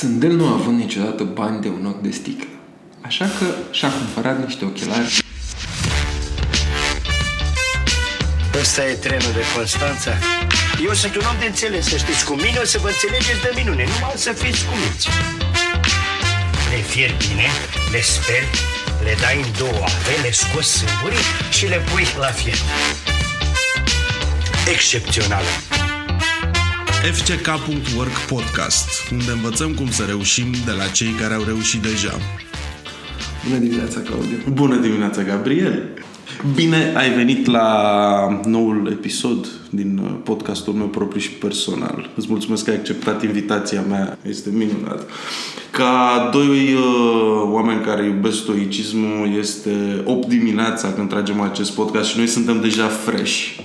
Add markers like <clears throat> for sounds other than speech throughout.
Sândel nu a avut niciodată bani de un ochi de sticlă. Așa că și-a cumpărat niște ochelari Ăsta e trenul de Constanța. Eu sunt un om de înțeles, să știți. Cu mine o să vă înțelegeți de minune, numai să fiți cuminți. Le fier bine, le speli, le dai în două ape, le scoți sâmburii și le pui la fier. Excepțional. FCK.work podcast, unde învățăm cum să reușim de la cei care au reușit deja. Bună dimineața, Claudiu! Bună dimineața, Gabriel! Bine ai venit la noul episod din uh, podcastul meu propriu și personal. Îți mulțumesc că ai acceptat invitația mea, este minunat. Ca doi uh, oameni care iubesc stoicismul, este 8 dimineața când tragem acest podcast și noi suntem deja fresh.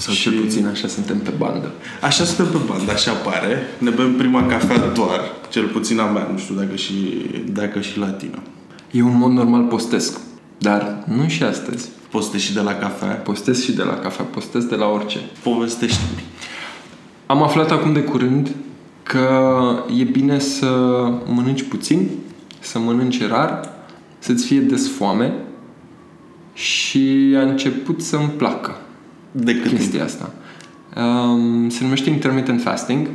Sau și... cel puțin așa suntem pe bandă. Așa suntem pe bandă, așa pare. Ne bem prima cafea doar, cel puțin a mea, nu știu dacă și, dacă și la tine. Eu în mod normal postesc, dar nu și astăzi. Postezi și de la cafea? Postez și de la cafea, postez de la orice. Povestește-mi. Am aflat acum de curând că e bine să mănânci puțin, să mănânci rar, să-ți fie des foame și a început să-mi placă De cât chestia timp? asta. Um, se numește intermittent fasting.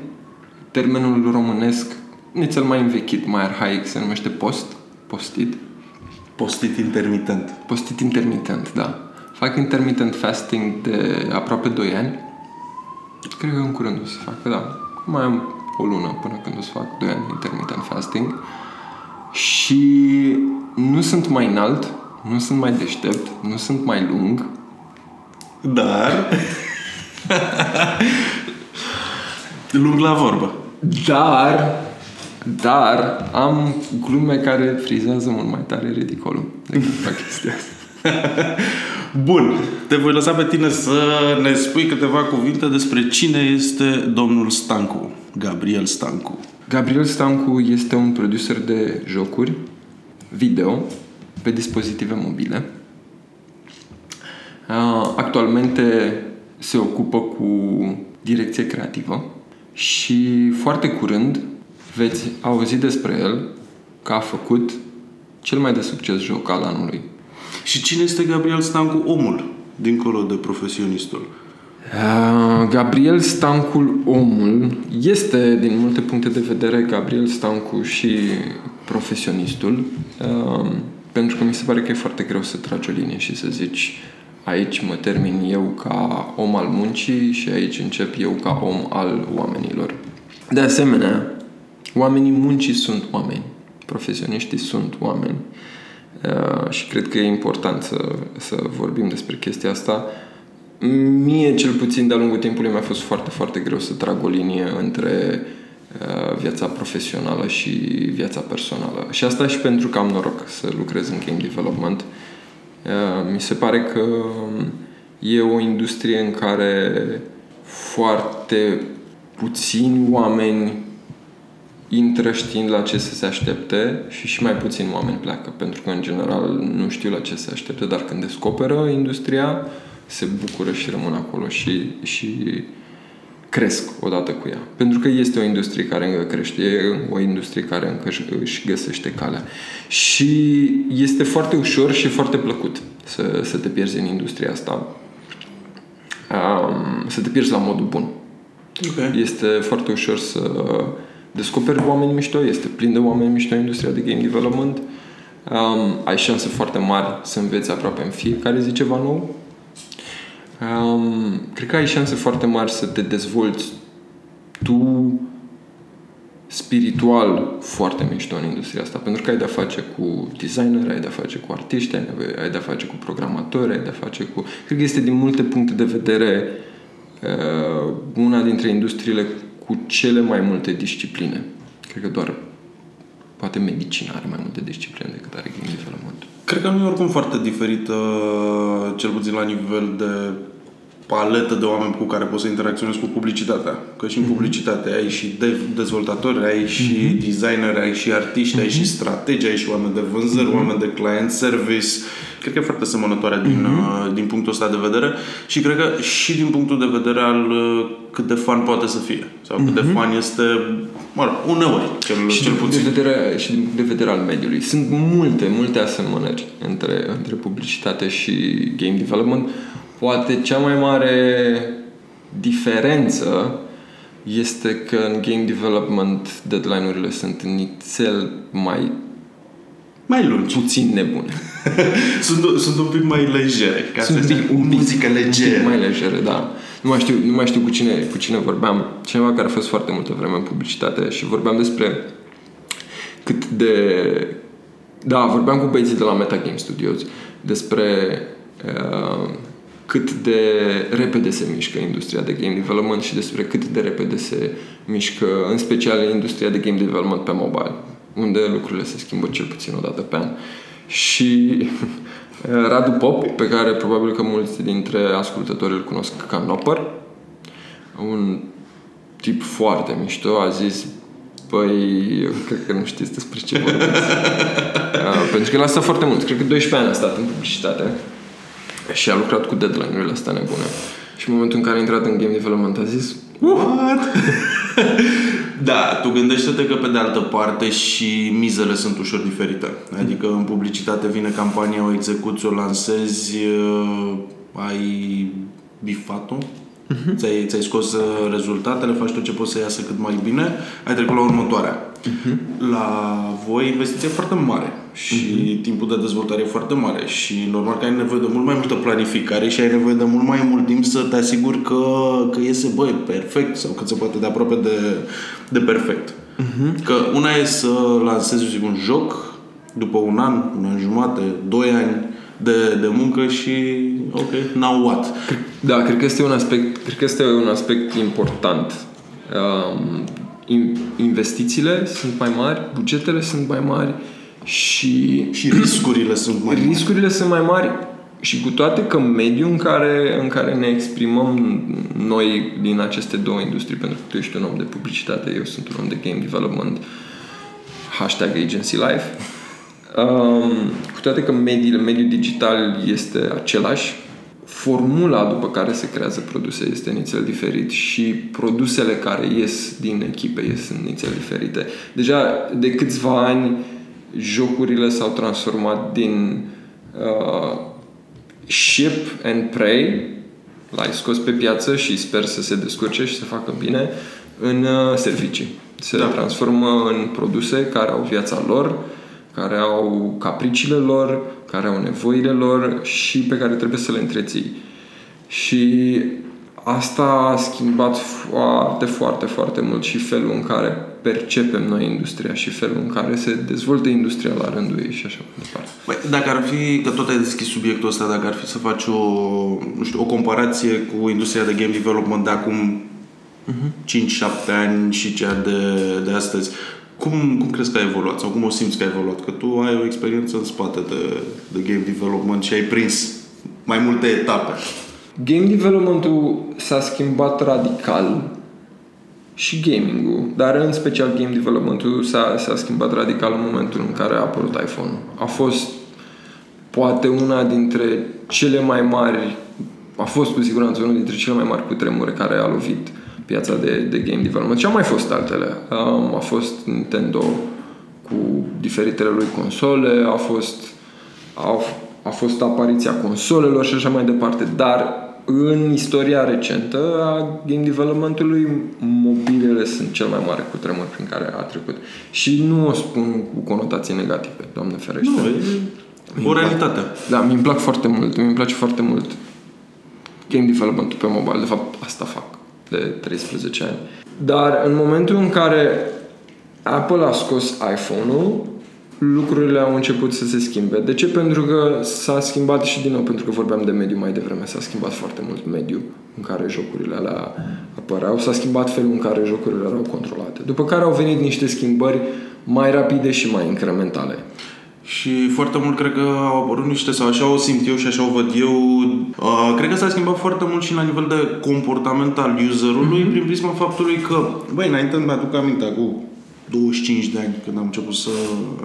Termenul românesc e cel mai învechit, mai arhaic, se numește post, postit. Postit intermitent. Postit intermitent, da. Fac intermittent fasting de aproape 2 ani. Cred că în curând o să fac, da. Mai am o lună până când o să fac 2 ani intermittent fasting. Și nu sunt mai înalt, nu sunt mai deștept, nu sunt mai lung, Dar... Lung la vorbă. dar dar am glume care frizează mult mai tare ridicolul decât <laughs> fac chestia asta. Bun, te voi lăsa pe tine să ne spui câteva cuvinte despre cine este domnul Stancu, Gabriel Stancu. Gabriel Stancu este un producer de jocuri video pe dispozitive mobile. Uh, Actualmente se ocupă cu direcție creativă și foarte curând veți auzi despre el că a făcut cel mai de succes joc al anului. Și cine este Gabriel Stancu, omul, dincolo de profesionistul? Uh, Gabriel Stancul omul este din multe puncte de vedere Gabriel Stancu și profesionistul uh, pentru că mi se pare că e foarte greu să tragi o linie și să zici aici mă termin eu ca om al muncii și aici încep eu ca om al oamenilor. De asemenea, oamenii muncii sunt oameni, profesioniștii sunt oameni Uh, și cred că e important să, să vorbim despre chestia asta. Mie, cel puțin, de-a lungul timpului mi-a fost foarte, foarte greu să trag o linie între uh, viața profesională și viața personală. Și asta și pentru că am noroc să lucrez în game development. Uh, mi se pare că um, e o industrie în care foarte puțini oameni intră știind la ce să se aștepte și și mai puțin oameni pleacă, pentru că în general nu știu la ce se aștepte, dar când descoperă industria, se bucură și rămân acolo și, și cresc odată cu ea. Pentru că este o industrie care încă crește, e o industrie care încă își- își găsește calea. Și este foarte ușor și foarte plăcut să, să te pierzi în industria asta. Um, să te pierzi la modul bun. Okay. Este foarte ușor să descoperi oameni mișto, este plin de oameni mișto industria de game development. Um, ai șanse foarte mari să înveți aproape în fiecare zi ceva nou. Um, cred că ai șanse foarte mari să te dezvolți tu spiritual foarte mișto în industria asta, pentru că ai de-a face cu designer, ai de-a face cu artiști, ai nevoie- ai de-a face cu programatori, ai de-a face cu... Cred că este din multe puncte de vedere uh, una dintre industriile cu cele mai multe discipline. Cred că doar poate medicina are mai multe discipline decât are game development. Cred că nu e oricum foarte diferită, cel puțin la nivel de paletă de oameni cu care poți să interacționezi cu publicitatea. Că și în publicitate ai și de- dezvoltatori, ai și designeri, ai și artiști, ai și strategi, ai și oameni de vânzări, oameni de client service. Cred că e foarte semănătoare din, uh, din punctul ăsta de vedere și cred că și din punctul de vedere al uh, cât de fan poate să fie. Sau cât de fan este, mă rog, uneori, cel, Și cel din, punct de puțin. vedere, și din punct de vedere al mediului. Sunt multe, multe asemănări între, între publicitate și game development. Poate cea mai mare diferență este că în game development deadline-urile sunt nițel mai Mai lungi. puțin nebune. <laughs> Sunt, sunt un pic mai legere. Ca Sunt să un pic, un pic, muzică un legeră. pic mai legere, da. Nu mai, știu, nu mai știu cu cine, cu cine vorbeam. Cineva care a fost foarte multă vreme în publicitate și vorbeam despre cât de... Da, vorbeam cu băieții de la Meta Game Studios despre uh, cât de repede se mișcă industria de game development și despre cât de repede se mișcă, în special industria de game development pe mobile, unde lucrurile se schimbă cel puțin o dată pe an. Și <laughs> Radu Pop, pe care probabil că mulți dintre ascultători îl cunosc ca Nopper, un tip foarte mișto, a zis Păi, eu cred că nu știți despre ce vorbiți. <laughs> Uh, pentru că el a stat foarte mult. Cred că 12 ani a stat în publicitate și a lucrat cu deadline-urile astea nebune. Și în momentul în care a intrat în game development a zis What? <laughs> da, tu gândește-te că pe de altă parte și mizele sunt ușor diferite. Adică în publicitate vine campania, o execuți, o lansezi, uh, ai bifat-o, uh-huh. ți-ai, ți-ai scos uh, rezultatele, faci tot ce poți să iasă cât mai bine, ai trecut la următoarea. Uh-huh. La voi investiția e foarte mare și uh-huh. timpul de dezvoltare e foarte mare și normal că ai nevoie de mult mai multă planificare și ai nevoie de mult mai mult timp să te asiguri că, că iese, băi, perfect sau cât se poate de aproape de, de perfect. Uh-huh. Că una e să lansezi eu zic, un joc după un an, un an jumate, doi ani de, de muncă și ok, now what? Da, cred că este un aspect, cred că este un aspect important. Um, in- investițiile sunt mai mari, bugetele sunt mai mari și Și riscurile sunt mai mari. riscurile sunt mai mari și cu toate că mediul în care, în care ne exprimăm noi din aceste două industrii, pentru că tu ești un om de publicitate, eu sunt un om de game development, hashtag agency life, um, cu toate că mediul, mediul digital este același, formula după care se creează produse este nițel diferit și produsele care ies din echipe ies în nițel diferite. Deja de câțiva ani jocurile s-au transformat din uh, ship and pray l-ai scos pe piață și sper să se descurce și să facă bine în uh, servicii. Se da. transformă în produse care au viața lor, care au capriciile lor, care au nevoile lor și pe care trebuie să le întreții. Și asta a schimbat foarte, foarte, foarte mult și felul în care percepem noi industria și felul în care se dezvoltă industria la rândul ei și așa mai departe. Băi, dacă ar fi, că tot ai deschis subiectul ăsta, dacă ar fi să faci o, nu știu, o comparație cu industria de game development de acum uh-huh. 5-7 ani și cea de, de astăzi, cum, cum crezi că a evoluat sau cum o simți că a evoluat? Că tu ai o experiență în spate de, de game development și ai prins mai multe etape. Game developmentul s-a schimbat radical și gaming-ul, dar în special game developmentul s-a, s-a schimbat radical în momentul în care a apărut iPhone. A fost poate una dintre cele mai mari, a fost cu siguranță unul dintre cele mai mari cutremure care a lovit piața de, de game development. Și au mai fost altele. Um, a fost Nintendo cu diferitele lui console, a fost, a, a fost apariția consolelor și așa mai departe, dar în istoria recentă a game developmentului, mobilele sunt cel mai mare cutremur prin care a trecut. Și nu o spun cu conotații negative, Doamne ferește. Nu, e o realitate. Da, mi-mi plac foarte mult, mi-mi place foarte mult game development pe mobile. De fapt, asta fac de 13 ani. Dar în momentul în care Apple a scos iPhone-ul, lucrurile au început să se schimbe. De ce? Pentru că s-a schimbat și din nou, pentru că vorbeam de mediu mai devreme, s-a schimbat foarte mult mediul în care jocurile alea apăreau, s-a schimbat felul în care jocurile erau controlate. După care au venit niște schimbări mai rapide și mai incrementale. Și foarte mult cred că au apărut niște, sau așa o simt eu și așa o văd eu, uh, cred că s-a schimbat foarte mult și la nivel de comportament al userului mm-hmm. prin prisma faptului că, băi, înainte îmi aduc aminte, cu 25 de ani când am început să,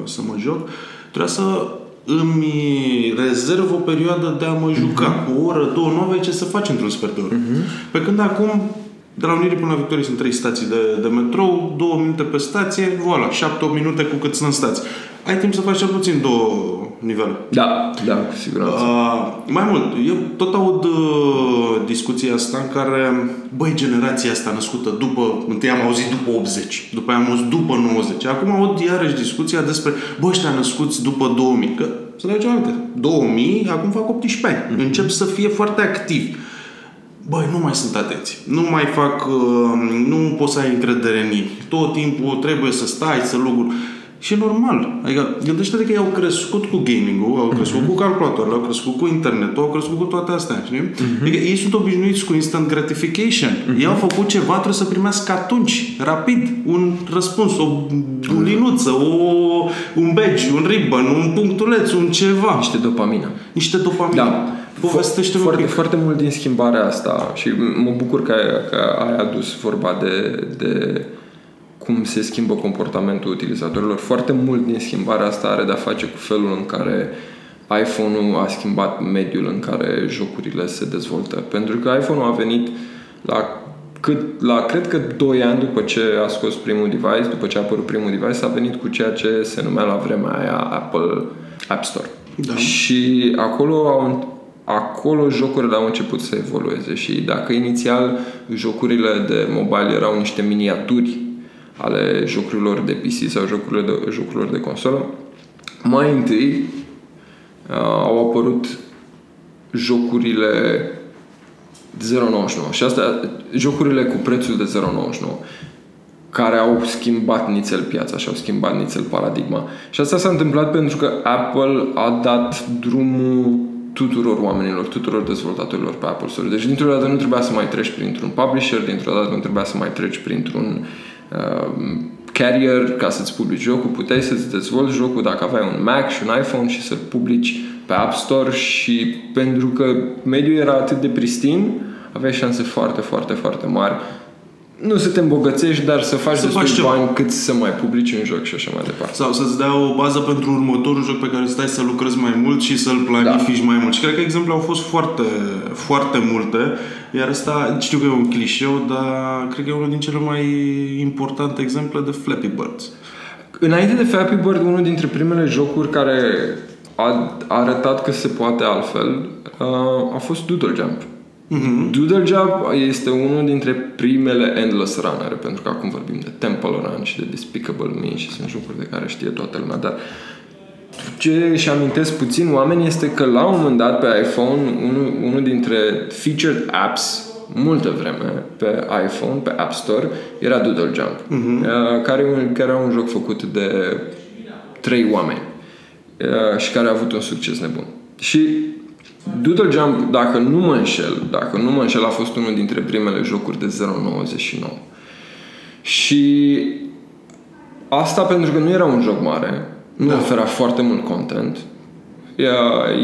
să mă joc, trebuia să îmi rezerv o perioadă de a mă juca. Mm-hmm. O oră, două, nu aveai ce să faci într-un sfert de oră. Mm-hmm. Pe când acum, de la Unirii până la Victorie sunt trei stații de, de metrou, două minute pe stație, voilà, șapte-opt minute cu cât sunt în stații. Ai timp să faci cel puțin două nivele. Da, da, cu siguranță. Uh, mai mult, eu tot aud uh, discuția asta în care, băi, generația asta născută după, întâi am auzit după 80, după aia am auzit după 90, acum aud iarăși discuția despre, băi, ăștia născuți după 2000, că să le aminte, 2000, acum fac 18 ani, mm-hmm. încep să fie foarte activi. Băi, nu mai sunt atenți. Nu mai fac, uh, nu poți să ai încredere în ei. Tot timpul trebuie să stai, să loguri. Și e normal. Adică gândește-te că ei au crescut cu gaming-ul, au crescut uh-huh. cu calculatoarele, au crescut cu internetul, au crescut cu toate astea, știi? Uh-huh. Adică ei sunt obișnuiți cu instant gratification. Uh-huh. Ei au făcut ceva, trebuie să primească atunci, rapid, un răspuns, o bulinuță, o, un badge, un ribbon, un punctuleț, un ceva. Niște dopamină. Niște dopamină. Da. Povestește foarte, foarte mult din schimbarea asta și mă bucur că ai, că ai adus vorba de, de cum se schimbă comportamentul utilizatorilor. Foarte mult din schimbarea asta are de-a face cu felul în care iPhone-ul a schimbat mediul în care jocurile se dezvoltă. Pentru că iPhone-ul a venit la cât, la, cred că 2 ani după ce a scos primul device, după ce a apărut primul device, a venit cu ceea ce se numea la vremea aia Apple App Store. Da. Și acolo au, acolo jocurile au început să evolueze și dacă inițial jocurile de mobile erau niște miniaturi ale jocurilor de PC sau jocurilor de, jocurilor de consolă. Mai întâi uh, au apărut jocurile 0.99 și asta jocurile cu prețul de 0.99 care au schimbat nițel piața și au schimbat nițel paradigma. Și asta s-a întâmplat pentru că Apple a dat drumul tuturor oamenilor, tuturor dezvoltatorilor pe Apple Store. Deci dintr-o dată nu trebuia să mai treci printr-un publisher, dintr-o dată nu trebuia să mai treci printr-un uh, uh, carrier ca să-ți publici jocul, puteai să-ți dezvolți jocul dacă aveai un Mac și un iPhone și să publici pe App Store și pentru că mediul era atât de pristin, aveai șanse foarte, foarte, foarte mari nu să te îmbogățești, dar să faci să faci bani cât să mai publici un joc și așa mai departe. Sau să-ți dea o bază pentru următorul joc pe care stai să lucrezi mai mult și să-l planifici da. mai mult. Și cred că exemple au fost foarte, foarte multe. Iar asta, știu că e un clișeu, dar cred că e unul din cele mai importante exemple de Flappy Birds. Înainte de Flappy Bird, unul dintre primele jocuri care a arătat că se poate altfel uh, a fost Doodle Jump. Mm-hmm. Doodle Job este unul dintre primele Endless Runner, pentru că acum vorbim de Temple Run și de Despicable Me și sunt jocuri de care știe toată lumea, dar ce își amintesc puțin oameni este că la un moment dat pe iPhone unul, unul dintre featured apps multă vreme pe iPhone, pe App Store, era Doodle Jump, mm-hmm. care, care era un joc făcut de trei oameni uh, și care a avut un succes nebun. Și Doodle Jump, dacă nu mă înșel, dacă nu mă înșel, a fost unul dintre primele jocuri de 0.99. Și asta pentru că nu era un joc mare, nu da. oferea foarte mult content,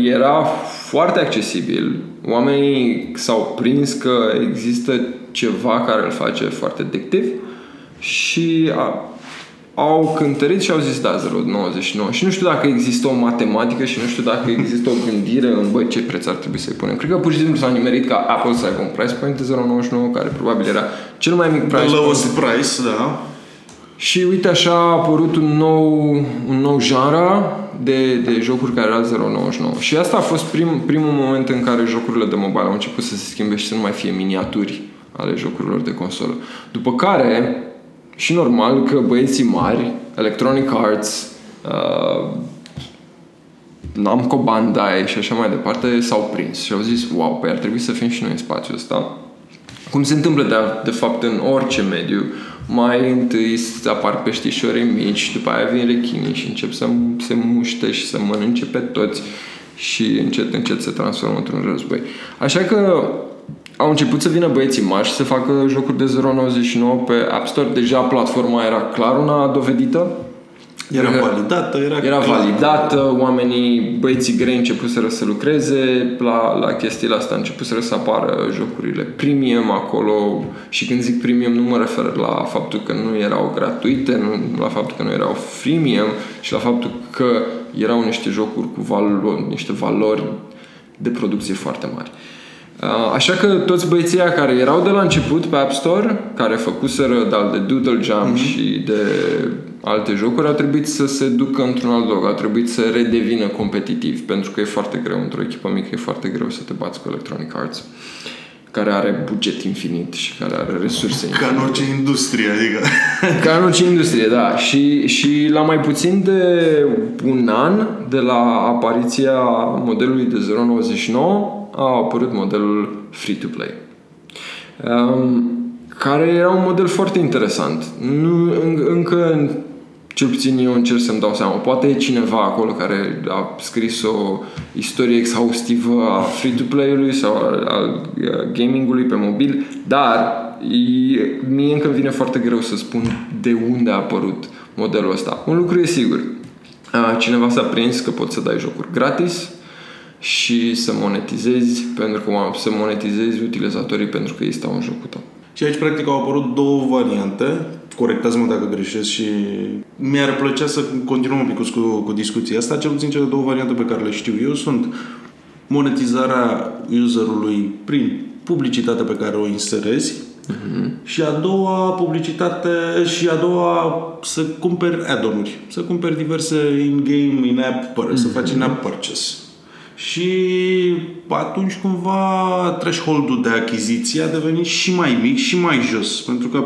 era foarte accesibil. Oamenii s-au prins că există ceva care îl face foarte addictiv și a, au cântărit și au zis da, 0,99 și nu știu dacă există o matematică și nu știu dacă există o gândire în băi, ce preț ar trebui să-i punem. Cred că pur și simplu s-a nimerit ca Apple să aibă un price point de 0,99 care probabil era cel mai mic price The lowest point. price, da. Și uite așa a apărut un nou, un nou genre de, de jocuri care era 0,99. Și asta a fost prim, primul moment în care jocurile de mobile au început să se schimbe și să nu mai fie miniaturi ale jocurilor de consolă. După care, și normal că băieții mari, Electronic Arts, uh, Namco Bandai și așa mai departe s-au prins și au zis, wow, păi ar trebui să fim și noi în spațiul ăsta. Cum se întâmplă de, de fapt în orice mediu, mai întâi apar peștișorii mici, după aia vin rechinii și încep să se muște și să mănânce pe toți și încet, încet se transformă într-un război. Așa că au început să vină băieții mari și să facă jocuri de 0.99 pe App Store. Deja platforma era clar una dovedită. Era validată, era, era validată, oamenii, băieții grei începuseră să lucreze la, la chestiile astea, începuseră să apară jocurile premium acolo și când zic premium nu mă refer la faptul că nu erau gratuite, nu la faptul că nu erau freemium și la faptul că erau niște jocuri cu valo- niște valori de producție foarte mari. Uh, Așa că toți băieții aia care erau de la început pe App Store, care făcuseră de, de Doodle Jump mm-hmm. și de alte jocuri, au trebuit să se ducă într-un alt loc, au trebuit să redevină competitiv, pentru că e foarte greu, într-o echipă mică e foarte greu să te bați cu Electronic Arts care are buget infinit și care are resurse Ca în orice industrie, adică... <laughs> Ca în orice industrie, da. Și, și la mai puțin de un an de la apariția modelului de 099 a apărut modelul free-to-play. Um, care era un model foarte interesant. Nu, în, încă cel puțin eu încerc să-mi dau seama. Poate e cineva acolo care a scris o istorie exhaustivă a free-to-play-ului sau al, al gamingului pe mobil, dar e, mie încă vine foarte greu să spun de unde a apărut modelul ăsta. Un lucru e sigur. Cineva s-a prins că poți să dai jocuri gratis și să monetizezi pentru că să monetizezi utilizatorii pentru că ei stau în jocul tău. Și aici, practic, au apărut două variante. Corectați-mă dacă greșesc și mi-ar plăcea să continuăm un pic cu, cu discuția asta. Cel puțin cele două variante pe care le știu eu sunt monetizarea userului prin publicitatea pe care o inserezi uh-huh. și a doua publicitate și a doua să cumperi add-on-uri, să cumperi diverse in-game, in-app, uh-huh. să faci in-app purchase și atunci cumva threshold-ul de achiziție a devenit și mai mic și mai jos. Pentru că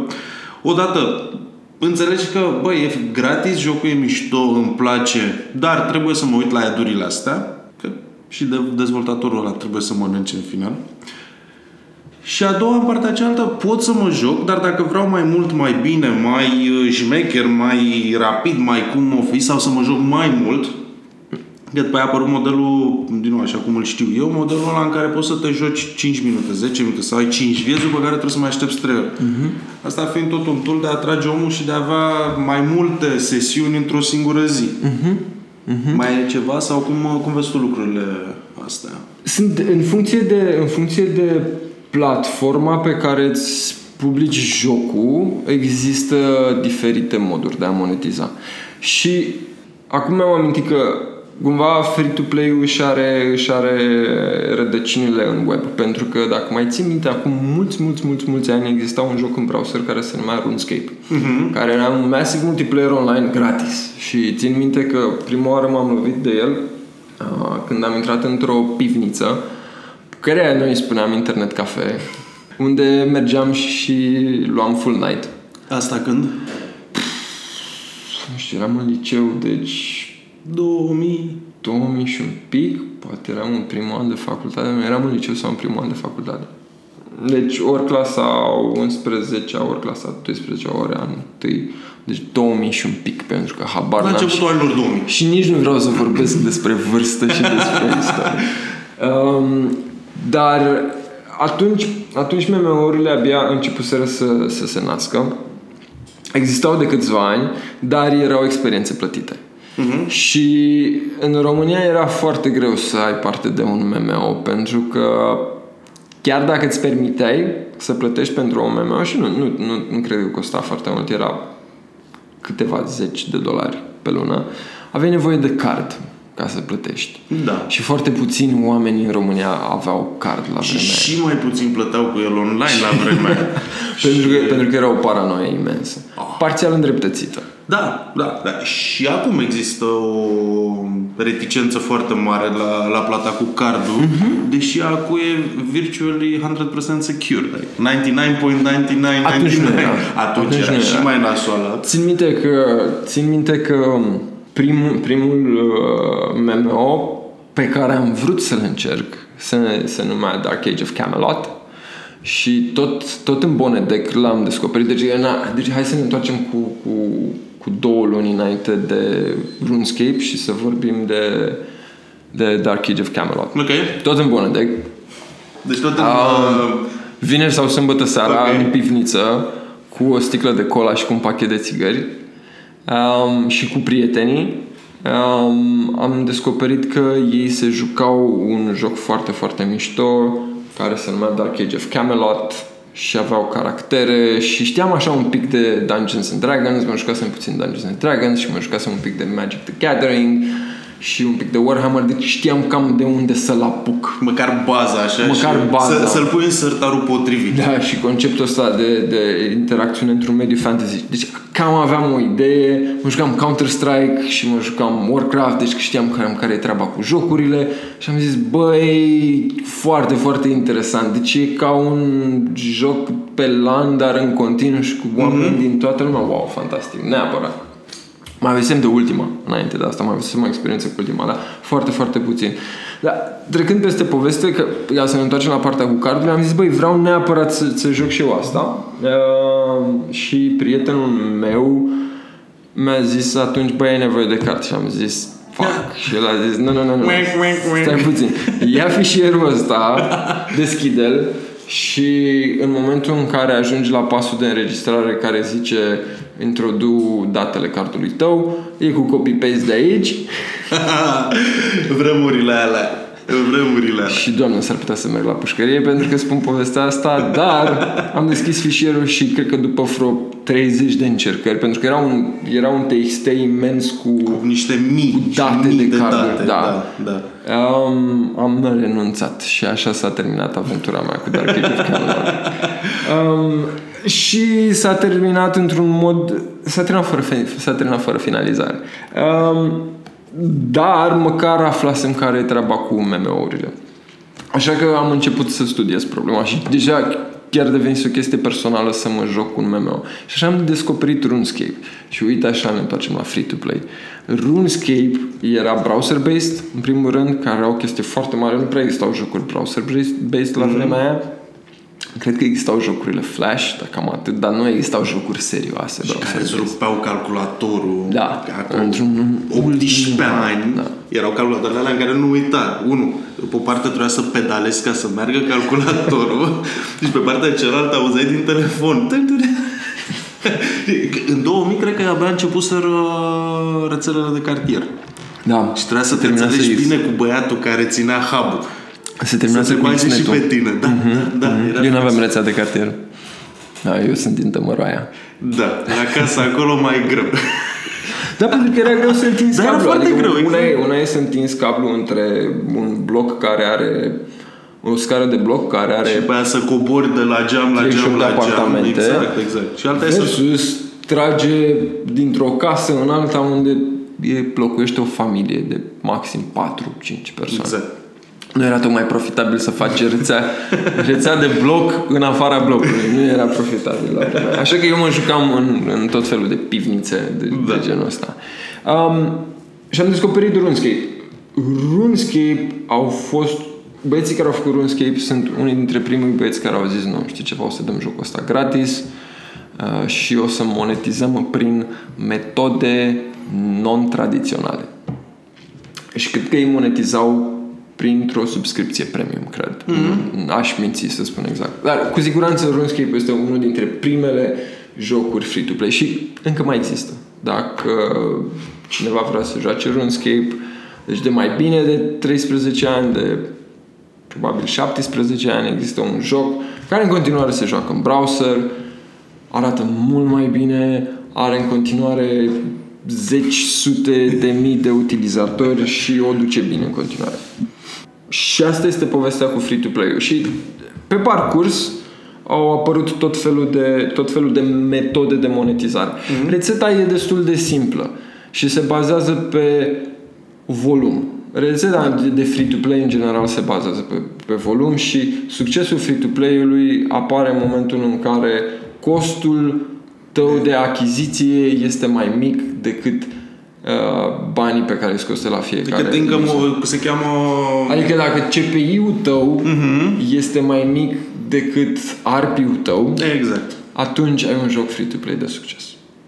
odată înțelegi că, băi, e gratis, jocul e mișto, îmi place, dar trebuie să mă uit la adurile astea, că și de dezvoltatorul ăla trebuie să mănânce în final. Și a doua, în partea cealaltă, pot să mă joc, dar dacă vreau mai mult, mai bine, mai uh, șmecher, mai rapid, mai cum o fi, sau să mă joc mai mult, Iar după aia a apărut modelul, din nou, așa cum îl știu eu, modelul ăla în care poți să te joci 5 minute, 10 minute sau ai 5 vieți după care trebuie să mai aștepți 3 ore. Uh-huh. Asta fiind tot un tool de a atrage omul și de a avea mai multe sesiuni într-o singură zi. Uh-huh. Uh-huh. Mai e ceva sau cum, cum vezi tu lucrurile astea? Sunt în funcție de, în funcție de platforma pe care îți publici jocul, există diferite moduri de a monetiza. Și acum mi-am amintit că cumva free-to-play-ul își are, își are rădăcinile în web, pentru că dacă mai ții minte, acum mulți, mulți, mulți, mulți ani exista un joc în browser care se numea RuneScape, uh-huh. care era un massive multiplayer online gratis și țin minte că prima oară m-am lovit de el uh, când am intrat într-o pivniță care noi spuneam internet cafe, unde mergeam și luam full night. Asta când? Nu știu, eram în liceu, deci 2000... 2000 și un pic, poate eram în primul an de facultate, eram în liceu sau în primul an de facultate. Deci ori clasa 11 ori clasa 12 ori anul 1. Deci 2000 și un pic, pentru că habar La n-am începutul și, anilor 2000. și nici nu vreau să vorbesc <laughs> despre vârstă și despre istorie. Um, dar atunci, atunci MMO-urile abia începuseră să, să se nască. Existau de câțiva ani, dar erau experiențe plătite. Uh-huh. Și în România era foarte greu să ai parte de un MMO pentru că chiar dacă îți permiteai să plătești pentru un MMO și nu, nu, nu, nu cred că costa foarte mult, era câteva zeci de dolari pe lună, aveai nevoie de card ca să plătești. Da. Și foarte puțini oameni în România aveau card la Și, vremea aia. și mai puțin plăteau cu el online la vremea aia. <laughs> pentru, că, pentru că era o paranoia imensă. Parțial îndreptățită. Da, da, da. Și acum există o reticență foarte mare la, la plata cu cardul, Mhm. deși acum e virtually 100% secure. Like 99.9999. Atunci nu era. Atunci, Atunci era nu și era. mai nasoală. Țin minte că, țin minte că primul, primul uh, MMO pe care am vrut să-l încerc se, se numea Dark Age of Camelot și tot, tot în Bonedec l-am descoperit. Deci, na, deci hai să ne întoarcem cu, cu, cu două luni înainte de RuneScape și să vorbim de, de Dark Age of Camelot. Ok. Tot în Bonedec. Deci tot în... Um, vineri sau sâmbătă seara Ok. în pivniță cu o sticlă de cola și cu un pachet de țigări um, și cu prietenii. Um, am descoperit că ei se jucau un joc foarte, foarte mișto care se numea Dark Age of Camelot și aveau caractere și știam așa un pic de Dungeons and Dragons, mă jucasem puțin Dungeons and Dragons și mă jucasem un pic de Magic the Gathering și un pic de Warhammer, deci știam cam de unde să-l apuc. Măcar baza așa Măcar și baza. Să, să-l pui în sertarul potrivit. Da, și conceptul ăsta de, de interacțiune într-un mediu fantasy. Deci cam aveam o idee, mă jucam Counter-Strike și mă jucam Warcraft, deci știam cam care e treaba cu jocurile și am zis, băi, foarte, foarte interesant. Deci e ca un joc pe LAN, dar în continuu și cu oameni mm-hmm. din toată lumea. Wow, fantastic, neapărat. Mai avesem de ultima, înainte de asta, mai avesem o experiență cu ultima, dar foarte, foarte puțin. Dar trecând peste poveste, că ia să ne întoarcem la partea cu cardurile, am zis, băi, vreau neapărat să, să joc și eu asta. Uh, și prietenul meu mi-a zis atunci, băi, ai nevoie de carte. Și am zis, fuck. <laughs> Și el a zis, nu, nu, nu, nu, stai puțin. Ia fișierul ăsta, deschide-l și în momentul în care ajungi la pasul de înregistrare care zice introdu datele cardului tău, e cu copy-paste de aici <laughs> Vremurile alea. Vremurile alea. și, doamne, s-ar putea să merg la pușcărie pentru că spun povestea asta, dar am deschis fișierul și cred că după vreo 30 de încercări, pentru că era un, era un TXT imens cu... Cu niște mii și Date mii de de carduri, date. da. da, da. Um, am renunțat și așa s-a terminat aventura mea cu Dark Age of Camelot. Um, și s-a terminat într-un mod... S-a terminat fără, fi- s-a terminat fără finalizare. Um, dar măcar aflasem care e treaba cu MMO-urile. Așa că am început să studiez problema și deja chiar devenise o chestie personală să mă joc cu un MMO. Și așa am descoperit RuneScape. Și uite așa ne întoarcem la free-to-play. RuneScape era browser-based, în primul rând, care era o chestie foarte mare. Nu prea existau jocuri browser-based la vremea aia. Cred că existau jocurile Flash, dar cam atât, dar nu existau jocuri serioase. Și care îți browser-based. rupeau calculatorul. Da, Acum într-un 18 ultim ani da. erau calculatoarele alea în care nu uita. Unu, pe o parte trebuia să pedalezi ca să meargă calculatorul <laughs> și pe partea cealaltă auzeai din telefon. în 2000 cred că abia început să rețelele de cartier. Da. Și trebuia să te Termina înțelegi să- bine cu băiatul care ținea hub Se termina să să te bage și internetul. pe tine. Da, da, da. Era Eu nu aveam rețea de cartier. Da, eu sunt din Tămăroaia. Da, la casa acolo mai greu. Da, pentru că era greu să întinzi Da, era cablu. foarte adică greu, una, exact. e, una e să întinzi cablu între un bloc care are o scară de bloc care are Și pe aia să cobori de la geam la 38 geam de la geam. apartamente. Exact, exact. Și alta e să... versus trage dintr-o casă în alta unde e, locuiește o familie de maxim 4-5 persoane. Exact. Nu era tocmai profitabil să faci rețea, <laughs> rețea de bloc în afara blocului. Nu era profitabil la vremea aia. Așa că eu mă jucam în, în tot felul de pivnițe de, Da. de genul ăsta. Um, și am descoperit RuneScape. RuneScape au fost... Băieții care au făcut RuneScape sunt unii dintre primii băieți care au zis nu, știi ceva, o să dăm jocul ăsta gratis uh, și o să monetizăm prin metode non-tradiționale. Și cred că ei monetizau printr-o subscripție premium, cred. Mm-hmm. Aș minți să spun exact. Dar cu siguranță RuneScape este unul dintre primele jocuri free-to-play și încă mai există. Dacă cineva vrea să joace RuneScape, deci de mai bine de 13 ani, de probabil 17 ani, există un joc care în continuare se joacă în browser, arată mult mai bine, are în continuare zeci, sute de mii de utilizatori și o duce bine în continuare. Și asta este povestea cu free-to-play-ul. Și pe parcurs au apărut tot felul de, tot felul de metode de monetizare. Mm-hmm. Rețeta e destul de simplă și se bazează pe volum. Rețeta de- de free-to-play în general se bazează pe, pe volum și succesul free-to-play-ului apare în momentul în care costul tău de achiziție este mai mic decât uh, banii pe care îi scoți de la fiecare. Adică din că user. mă, se cheamă... Adică dacă CPI-ul tău Mhm. este mai mic decât ARPI-ul tău, Exact. atunci ai un joc free-to-play de succes.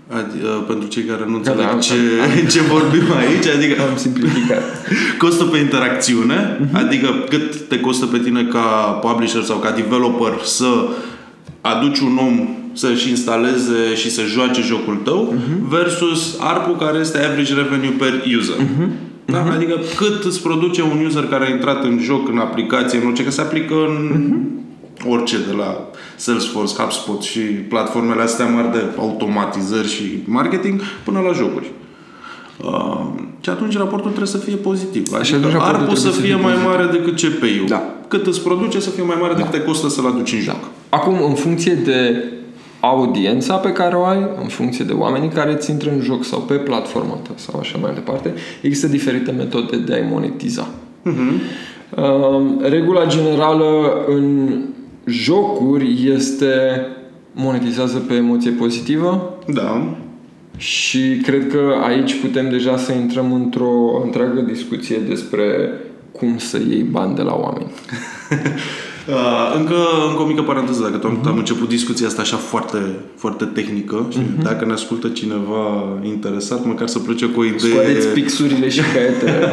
Adi, uh, pentru cei care nu înțeleg da, ce, <laughs> ce vorbim aici, adică Am simplificat. <laughs> costă pe interacțiune, adică cât te costă pe tine ca publisher sau ca developer să aduci un om să-și instaleze și să joace jocul tău uh-huh. versus ARPU care este average revenue per user. Uh-huh. Da? Uh-huh. Adică cât îți produce un user care a intrat în joc, în aplicație, în orice, că se aplică în uh-huh. orice, de la Salesforce, HubSpot și platformele astea mari de automatizări și marketing, până la jocuri. Uh, și atunci raportul trebuie să fie pozitiv. Adică ARPU să fie, mai pozitiv. mare decât CPU. Da. Cât îți produce să fie mai mare da. decât te costă să-l aduci în joc. Da. Acum, în funcție de audiența pe care o ai, în funcție de oamenii care ți intră în joc sau pe platforma ta sau așa mai departe, există diferite metode de a-i monetiza. Uh-huh. Uh, regula generală în jocuri este monetizează pe emoție pozitivă. Da. Și cred că aici putem deja să intrăm într-o întreagă discuție despre cum să iei bani de la oameni. <laughs> Uh, încă, încă o mică paranteză, dacă tot uh-huh. am început discuția asta așa foarte, foarte tehnică și uh-huh. dacă ne ascultă cineva interesat, măcar să plece cu o idee... Scoateți pixurile și caietele. <laughs>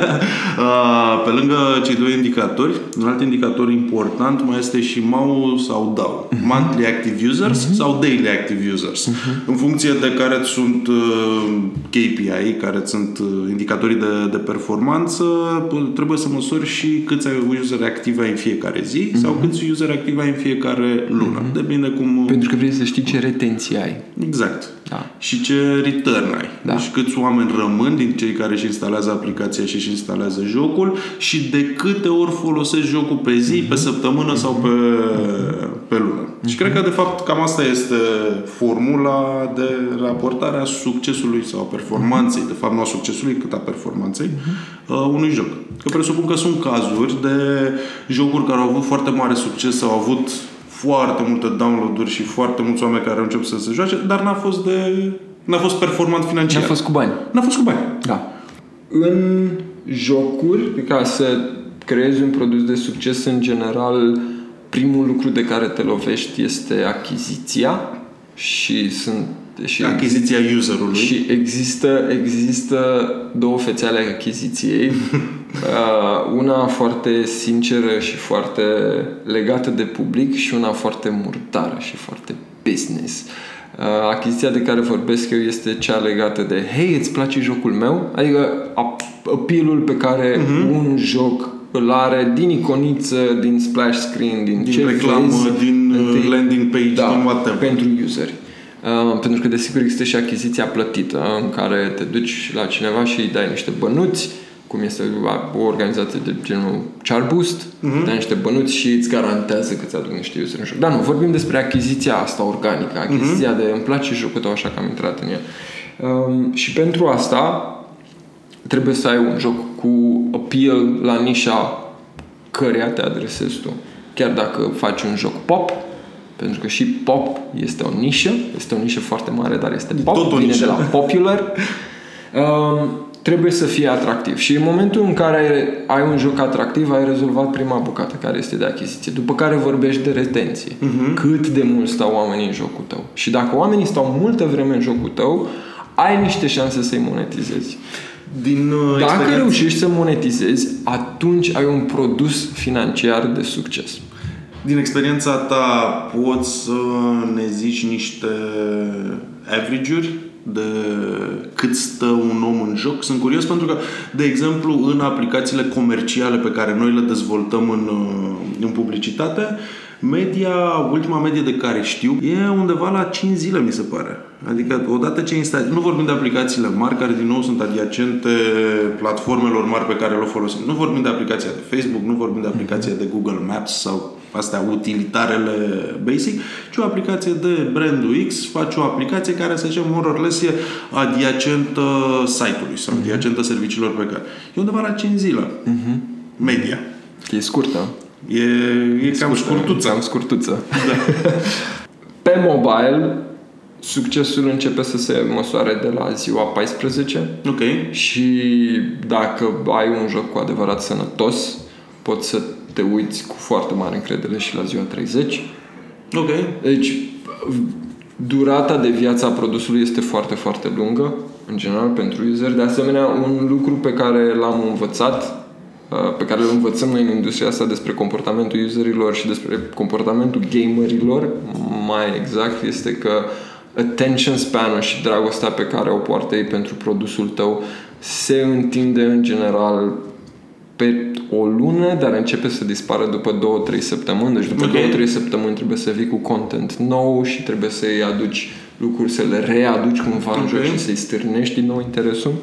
uh, pe lângă cei doi indicatori, un alt indicator important mai este și MAU sau DAO. Uh-huh. Monthly Active Users uh-huh. sau Daily Active Users. Uh-huh. În funcție de care sunt uh, KPI, care sunt uh, indicatorii de, de performanță, trebuie să măsori și câți user active ai în fiecare zi uh-huh. sau câți user active ai în fiecare lună. Mm-hmm. Depinde cum... Pentru că vrei să știi ce retenție ai. Exact. Da. Și ce return ai. Da. Deci câți oameni rămân din cei care își instalează aplicația și își instalează jocul și de câte ori folosesc jocul pe zi, mm-hmm. pe săptămână mm-hmm. sau pe, pe lună. Mm-hmm. Și cred că de fapt cam asta este formula de raportare a succesului sau a performanței, de fapt nu a succesului cât a performanței mm-hmm. uh, unui joc. Că presupun că sunt cazuri de jocuri care au avut foarte mare succes, au avut foarte multe download-uri și foarte mulți oameni care au început să se joace, dar n-a fost de n-a fost performant financiar. N-a fost cu bani. N-a fost cu bani. Da. În jocuri, ca să creezi un produs de succes în general, primul lucru de care te lovești este achiziția și sunt și achiziția userului. Și există, există două fețe ale achiziției. <laughs> uh, una foarte sinceră și foarte legată de public și una foarte murdară și foarte business. Uh, achiziția de care vorbesc eu este cea legată de Hei, îți place jocul meu? Adică apelul pe care uh-huh. un joc îl are din iconiță, din splash screen, din, din ce reclamă, vezi, din uh, întâi, landing page, da, din whatever. pentru useri. Uh, pentru că desigur există și achiziția plătită în care te duci la cineva și îi dai niște bănuți cum este o organizație de genul Charboost, uh-huh. dai niște bănuți și îți garantează că ți aduc niște user în joc. Dar nu, vorbim despre achiziția asta organică, achiziția uh-huh. de îmi place jocul tău așa că am intrat în el. Um, și pentru asta trebuie să ai un joc cu appeal la nișa căreia te adresezi tu. Chiar dacă faci un joc pop, pentru că și pop este o nișă, este o nișă foarte mare, dar este pop, Tot vine nișă. de la popular. Um, trebuie să fie atractiv. Și în momentul în care ai un joc atractiv, ai rezolvat prima bucată care este de achiziție. După care vorbești de retenție. Uh-huh. Cât de mult stau oamenii în jocul tău. Și dacă oamenii stau multă vreme în jocul tău, ai niște șanse să-i monetizezi. Din, uh, Dacă experiență... reușești să monetizezi, atunci ai un produs financiar de succes. Din experiența ta poți să ne zici niște average-uri de cât stă un om în joc. Sunt curios pentru că, de exemplu, în aplicațiile comerciale pe care noi le dezvoltăm în, uh, în publicitate, media, ultima medie de care știu, e undeva la 5 zile, mi se pare. Adică, odată ce instalezi, nu vorbim de aplicațiile mari, care din nou sunt adiacente platformelor mari pe care le folosim. Nu vorbim de aplicația de Facebook, nu vorbim de aplicația de Google Maps sau astea utilitarele basic, ci o aplicație de brandul X, faci o aplicație care, să zicem, more or less, e adiacentă site-ului sau uh-huh. adiacentă serviciilor pe care. E undeva la 5 zile. Uh-huh. Media. E scurtă. E, e, e cam scurtuță. Cam scurtuță. Da. <laughs> pe mobile, succesul începe să se măsoare de la ziua 14. Ok. Și dacă ai un joc cu adevărat sănătos, poți să te uiți cu foarte mare încredere și la ziua 30. Ok. Deci, durata de viață a produsului este foarte, foarte lungă, în general, pentru user. De asemenea, un lucru pe care l-am învățat uh, pe care le învățăm noi în industria asta despre comportamentul userilor și despre comportamentul gamerilor, mai exact, este că attention span și dragostea pe care o poartă ei pentru produsul tău se întinde în general pe o lună, dar începe să dispară după 2-3 săptămâni. Deci după Ok. 2-3 săptămâni trebuie să vii cu content nou și trebuie să-i aduci lucruri, să le readuci cumva în Ok. joc și să-i stârnești din nou interesul.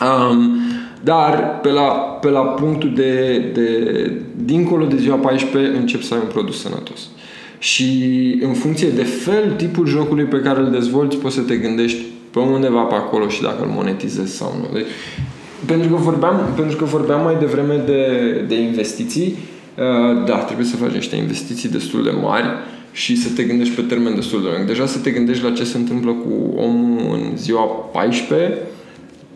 Um, dar pe la, pe la punctul de, de dincolo de ziua 14 încep să ai un produs sănătos. Și în funcție de fel, tipul jocului pe care îl dezvolți, poți să te gândești pe undeva pe acolo și dacă îl monetizezi sau nu. Deci, pentru că vorbeam, pentru că vorbeam mai devreme de, de investiții, uh, da, trebuie să faci niște investiții destul de mari și să te gândești pe termen destul de lung. Deja să te gândești la ce se întâmplă cu omul în ziua 14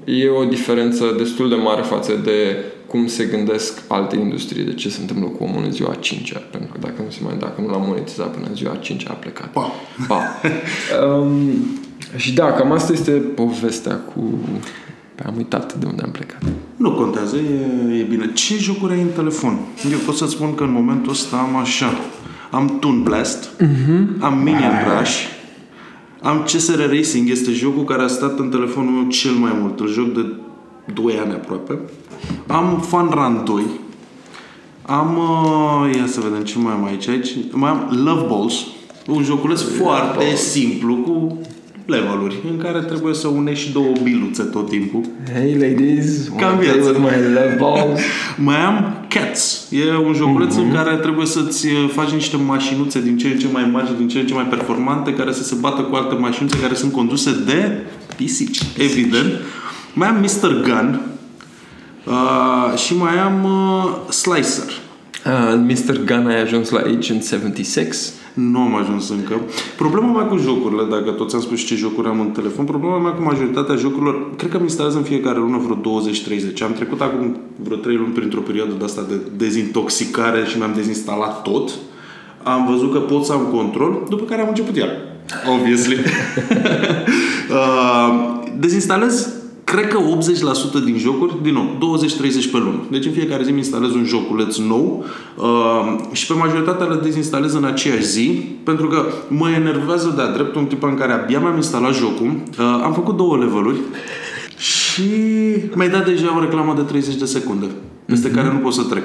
e o diferență destul de mare față de cum se gândesc alte industrii de ce se întâmplă cu omul în ziua 5 pentru că dacă nu se mai dacă nu l-a monetizat până în ziua 5 a plecat. Pa. Pa. um, și da, cam asta este povestea cu... Pe am uitat de unde am plecat. Nu contează, e, e bine. Ce jocuri ai în telefon? Eu pot să-ți spun că în momentul ăsta am așa. Am Toon Blast, am Minion Rush, am CSR Racing, este jocul care a stat în telefonul meu cel mai mult. Îl joc de 2 ani aproape. Am Fun Run 2. Am, uh, ia să vedem ce mai am aici. aici. Mai am Love Balls, un joculeț foarte Balls. simplu cu leveluri în care trebuie să unești și două biluțe tot timpul. Hey ladies, Cam wanna play viață. with my love balls. <laughs> Mai am Cats. E un joculeț în care trebuie să-ți uh, faci niște mașinuțe din ce în ce mai mari și din ce în ce mai performante care să se bată cu alte mașinuțe care sunt conduse de pisici, evident. Mai am Mr. Gun uh, și mai am uh, Slicer. Uh, Mr. Gun ai ajuns la Agent 76. Nu am ajuns încă. Problema mea cu jocurile, dacă toți am spus ce jocuri am în telefon, problema mea cu majoritatea jocurilor, cred că îmi instalez în fiecare lună vreo 20-30. Am trecut acum vreo 3 luni printr-o perioadă de asta de dezintoxicare și mi-am dezinstalat tot. Am văzut că pot să am control, după care am început iar. Obviously. <laughs> <laughs> uh, dezinstalez cred că 80% din jocuri, din nou, 20-30 pe lună. Deci în fiecare zi îmi instalez un joculeț nou uh, și pe majoritatea le dezinstalez în aceeași zi, pentru că mă enervează de-a dreptul în clipa în care abia mi-am instalat jocul. Uh, am făcut două leveluri și mi-ai dat deja o reclamă de 30 de secunde peste care nu pot să trec.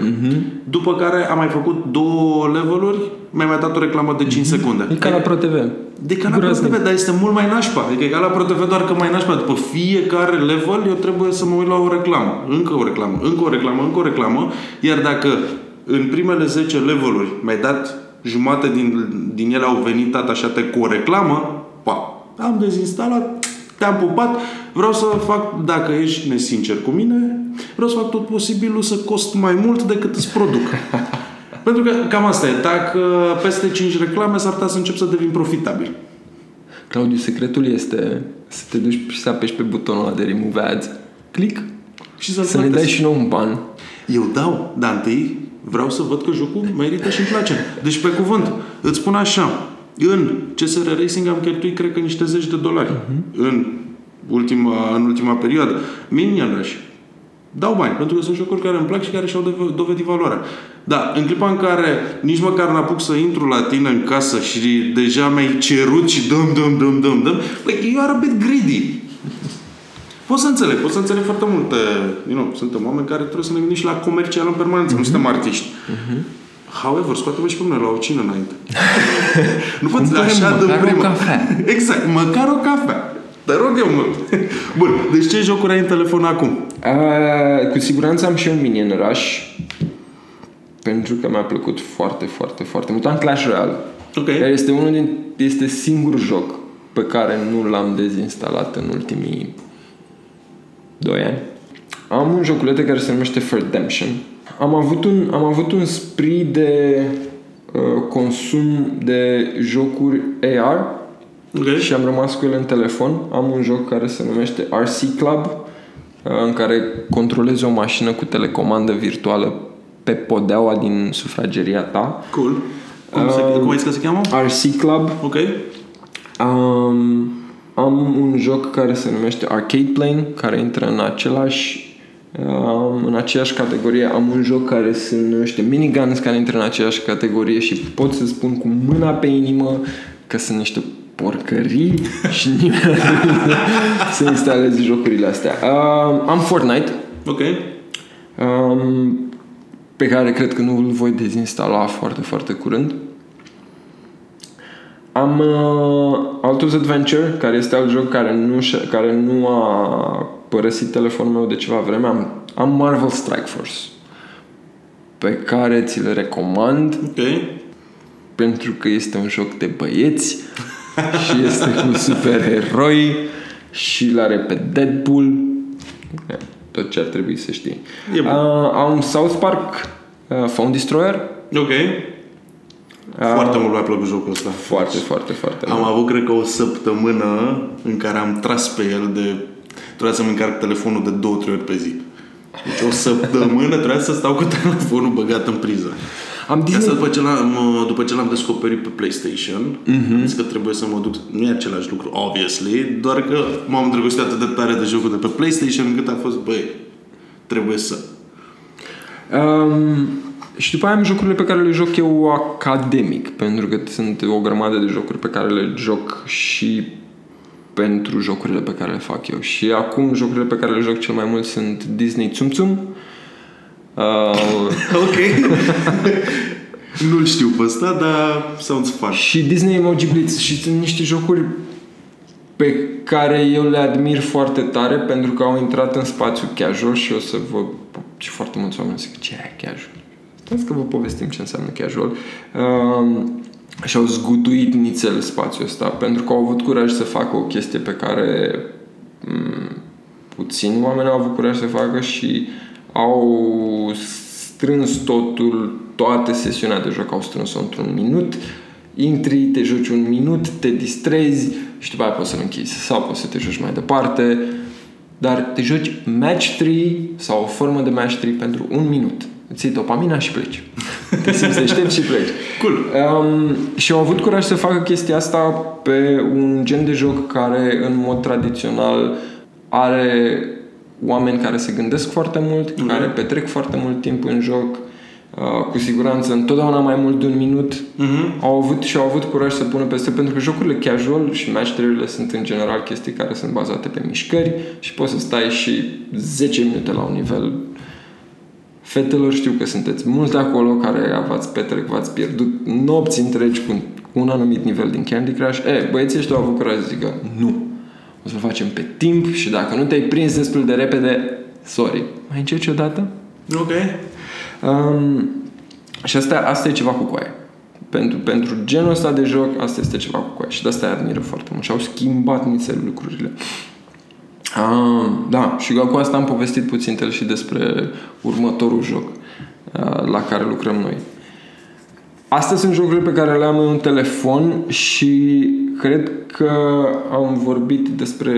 După care am mai făcut două leveluri, mi-ai mai dat o reclamă de 5 secunde. E ca la ProTV. De ca la ProTV, dar este mult mai nașpa. Adică e ca la ProTV, doar că mai nașpa. După fiecare level, eu trebuie să mă uit la o reclamă. Încă o reclamă, încă o reclamă, încă o reclamă. Iar dacă în primele 10 leveluri mi-ai dat jumate din, din ele au venit atașate cu o reclamă, pa, am dezinstalat, te-am pupat, vreau să fac, dacă ești nesincer cu mine, vreau să fac tot posibilul să cost mai mult decât îți produc. <laughs> Pentru că cam asta e. Dacă peste 5 reclame s-ar putea să încep să devin profitabil. Claudiu, secretul este să te duci și să apeși pe butonul ăla de remove ads. Click. Și să-l Să ne plătesc. dai și nou un ban. Eu dau, dar întâi vreau să văd că jocul merită și îmi place. Deci, pe cuvânt, îți spun așa, în CSR Racing am cheltuit, cred că, niște zeci de dolari în, ultima, în ultima perioadă. Minion Rush. Dau bani, pentru că sunt jocuri care îmi plac și care și-au dove- dovedit valoarea. Da, în clipa în care nici măcar n-apuc să intru la tine în casă și deja mi-ai cerut și dăm, dăm, dăm, dăm, dăm, păi, you are a bit greedy. Pot să înțeleg, pot să înțeleg foarte multe. You know, suntem oameni care trebuie să ne gândim și la comercial în permanență, nu suntem artiști. However, scoate-vă și pe mine la o cină înainte. <laughs> nu poți Cumpără așa de măcar o prima. cafea. Exact, măcar o cafea. Te rog eu mult. Bun, deci ce jocuri ai în telefon acum? Uh, cu siguranță am și un Minion Rush pentru că mi-a plăcut foarte, foarte, foarte mult. Am Clash Royale. Ok. Care este unul din, este singurul joc pe care nu l-am dezinstalat în ultimii 2 ani. Am un joculete care se numește Redemption. Am avut un, am avut un spree de uh, consum de jocuri AR Ok. și am rămas cu ele în telefon. Am un joc care se numește RC Club, uh, în care controlezi o mașină cu telecomandă virtuală pe podeaua din sufrageria ta. Cool. Cum, se, cum ai zis că se cheamă? RC Club. Ok. Um, am un joc care se numește Arcade Plane, care intră în același Um, în aceeași categorie am un joc care se numește Miniguns, care intră în aceeași categorie și pot să spun cu mâna pe inimă că sunt niște porcării și <laughs> nimeni nu să instaleze jocurile astea. Um, am Fortnite, Ok. um, pe care cred că nu îl voi dezinstala foarte, foarte curând. Am uh, Altus Adventure, care este alt joc care nu, și- care nu a părăsit telefonul meu de ceva vreme. Am, am Marvel Strike Force, pe care ți le recomand Ok. pentru că este un joc de băieți <laughs> și este cu supereroi și l are pe Deadpool. Tot ce ar trebui să știi. E bun. Uh, am South Park uh, Phone Destroyer. Ok. Foarte mult mi-a plăcut jocul ăsta. Foarte, foarte, foarte Am mult. avut, cred că, o săptămână în care am tras pe el de... Trebuia să-mi încarc telefonul de două, trei ori pe zi. Deci o săptămână trebuia să stau cu telefonul băgat în priză. Am De asta Disney... după ce l-am, după ce l-am descoperit pe PlayStation, Mhm. am zis că trebuie să mă duc... Nu e același lucru, obviously, doar că m-am îndrăgostit atât de tare de jocul de pe PlayStation încât a fost, băi, trebuie să... Um, și după aia am jocurile pe care le joc eu academic, pentru că sunt o grămadă de jocuri pe care le joc și pentru jocurile pe care le fac eu. Și acum jocurile pe care le joc cel mai mult sunt Disney Tsum Tsum, <laughs> uh, Ok. Nu-l știu pe ăsta, dar sounds fun. și Disney Emoji Blitz și sunt niște jocuri pe care eu le admir foarte tare pentru că au intrat în spațiu casual și o să vă... și foarte mulți oameni zic ce e casual? Stați că vă povestim ce înseamnă casual. Um, și au zguduit nițel spațiul ăsta pentru că au avut curaj să facă o chestie pe care m, puțini oameni au avut curaj să facă și au strâns totul, toate sesiunea de joc au strâns-o într-un minut. Intri, te joci un minut, te distrezi și după aia poți să-l închizi sau poți să te joci mai departe. Dar te joci match 3 sau o formă de match 3 pentru un minut îți iei dopamina și pleci te simți deștept și pleci Cool. Um, și au avut curaj să facă chestia asta pe un gen de joc care în mod tradițional are oameni care se gândesc foarte mult, Mhm. care petrec foarte mult timp în joc, uh, cu siguranță întotdeauna mai mult de un minut. Mhm. Au avut și au avut curaj să pună peste, pentru că jocurile casual și match 3 sunt în general chestii care sunt bazate pe mișcări și poți să stai și 10 minute la un nivel Fetelor știu că sunteți mulți de acolo care v-ați petrec, v-ați pierdut nopți întregi cu, cu un anumit nivel din Candy Crush. E, băieții ăștia au avut curaj să zică nu. O să-l facem pe timp și dacă nu te-ai prins destul de repede, sorry. Mai încerci o dată? Ok. Um, și asta, asta e ceva cu coaie. Pentru, pentru genul ăsta de joc, asta este ceva cu coaie. Și de asta îi admiră foarte mult. Și au schimbat nițel lucrurile. Ah, da, și cu asta am povestit puțin el și despre următorul joc ah, la care lucrăm noi. Astea sunt jocurile pe care le am eu în telefon și cred că am vorbit despre,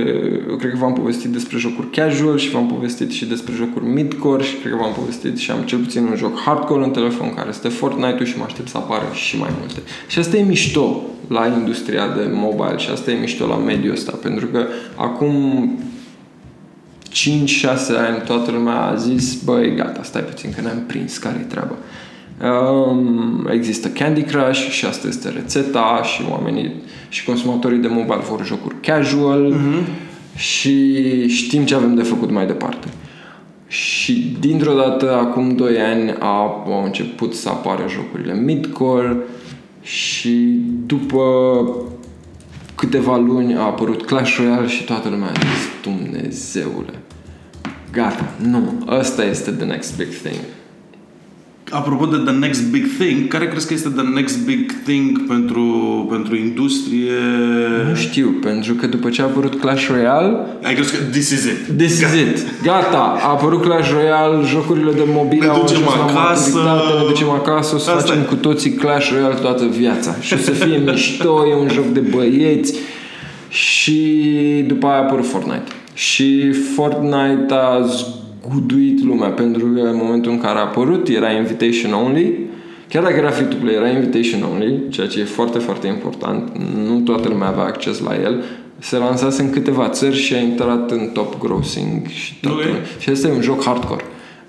cred că v-am povestit despre jocuri casual și v-am povestit și despre jocuri midcore și cred că v-am povestit și am cel puțin un joc hardcore în telefon care este Fortnite-ul și mă aștept să apară și mai multe. Și asta e mișto la industria de mobile și asta e mișto la mediul ăsta pentru că acum 5-6 ani toată lumea a zis băi gata, stai puțin că ne-am prins care-i treaba. Um, există Candy Crush și asta este rețeta și oamenii și consumatorii de mobile vor jocuri casual și știm ce avem de făcut mai departe. Și dintr-o dată, acum 2 ani, a, au început să apară jocurile midcore și după câteva luni a apărut Clash Royale și toată lumea a zis Dumnezeule, gata, nu, ăsta este the next big thing. Apropo de The Next Big Thing, care crezi că este The Next Big Thing pentru, pentru industrie? Nu știu, pentru că după ce a apărut Clash Royale, Ai crezut că this is it? This is it. Gata, a apărut Clash Royale, jocurile de mobil Ne au ducem ajuns la acasă. maturitate, ne ducem acasă, o să Asta facem e. cu toții Clash Royale toată viața. Și o să fie <laughs> mișto, e un joc de băieți. Și după aia a apărut Fortnite. Și Fortnite a zguduit lumea, pentru că în momentul în care a apărut era invitation only, Chiar dacă era free-to-play, era invitation only, ceea ce e foarte, foarte important. Nu toată lumea avea acces la el, Se lansase în câteva țări și a intrat în top grossing și tot. Ok. Și asta e un joc hardcore.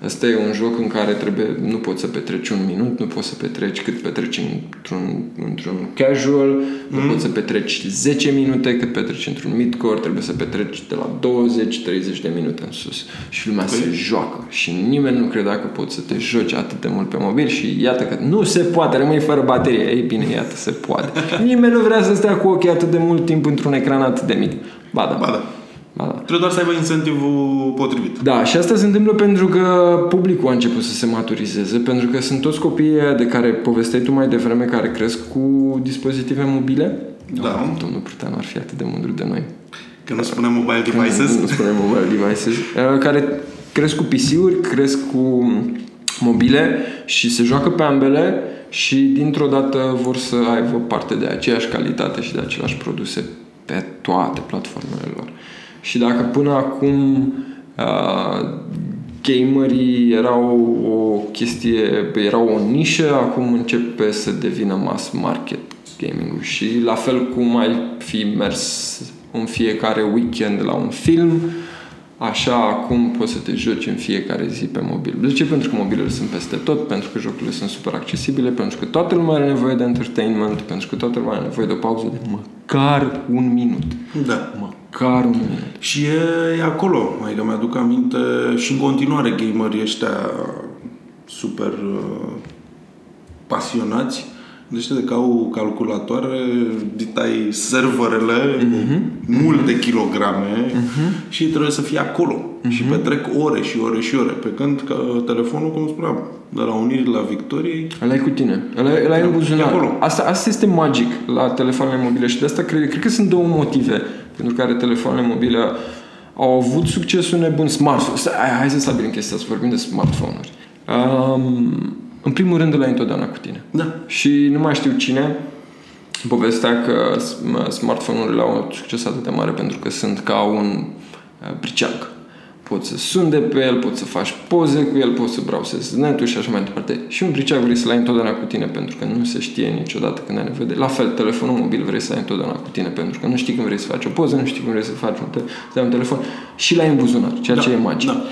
Asta e un joc în care trebuie, nu poți să petreci un minut, nu poți să petreci cât petreci într-un, într-un casual, nu Mm. poți să petreci 10 minute cât petreci într-un midcore, trebuie să petreci de la 20-30 de minute în sus. Și lumea se joacă și nimeni nu credea că poți să te joci atât de mult pe mobil și iată că nu se poate, rămâi fără baterie. Ei bine, iată, se poate. <laughs> nimeni nu vrea să stea cu ochii atât de mult timp într-un ecran atât de mic. Ba da. Ba da. Ba da. Trebuie doar să aibă incentivul potrivit. Da, și asta se întâmplă pentru că publicul a început să se maturizeze, pentru că sunt toți copiii ăia de care povesteai tu mai devreme, care cresc cu dispozitive mobile. Da. Oh, domnul Prutean ar fi atât de mândru de noi. Că nu spunem mobile devices. Nu spunem mobile devices. Uh, Care cresc cu PC-uri, cresc cu mobile și se joacă pe ambele și dintr-o dată vor să aibă parte de aceeași calitate și de aceleași produse pe toate platformele lor. Și dacă până acum uh, gamerii erau o chestie, erau o nișă, acum începe să devină mass market gaming și la fel cum ai fi mers în fiecare weekend la un film, așa acum poți să te joci în fiecare zi pe mobil. De ce? Pentru că mobilele sunt peste tot, pentru că jocurile sunt super accesibile, pentru că toată lumea are nevoie de entertainment, pentru că toată lumea are nevoie de o pauză de măcar un minut. Da. Măcar un minut. Și e, e acolo. Adică mi-aduc aminte și în continuare gamerii ăștia super uh, pasionați. Deci de că au calculatoare, ditai serverele, Mhm. multe kilograme și trebuie să fie acolo. Mhm. Și petrec ore și ore și ore. Pe când că telefonul, cum spuneam, de la Unirii la Victoriei, Ăla e cu tine. Ăla, ăla e în E buzunar. acolo. Asta, asta este magic la telefoanele mobile și de asta cred, cred că sunt două motive pentru care telefoanele mobile au avut succesul nebun smartphone. Stai, Hai, hai să stabilim chestia, să vorbim de smartphone-uri. Um, în primul rând, ăla e întotdeauna cu tine. da, Și nu mai știu cine povestea că sm- smartphone-urile au un succes atât de mare pentru că sunt ca un uh, briceag. Poți să suni de pe el, poți să faci poze cu el, poți să browsezi netul și așa mai departe. Și un briceag vrei să-l ai întotdeauna cu tine pentru că nu se știe niciodată când ai nevoie de... La fel, telefonul mobil vrei să ai întotdeauna cu tine pentru că nu știi când vrei să faci o poză, nu știi când vrei să faci un, te- să ai un telefon și l-ai în buzunar, ceea Da, ce e magic. da.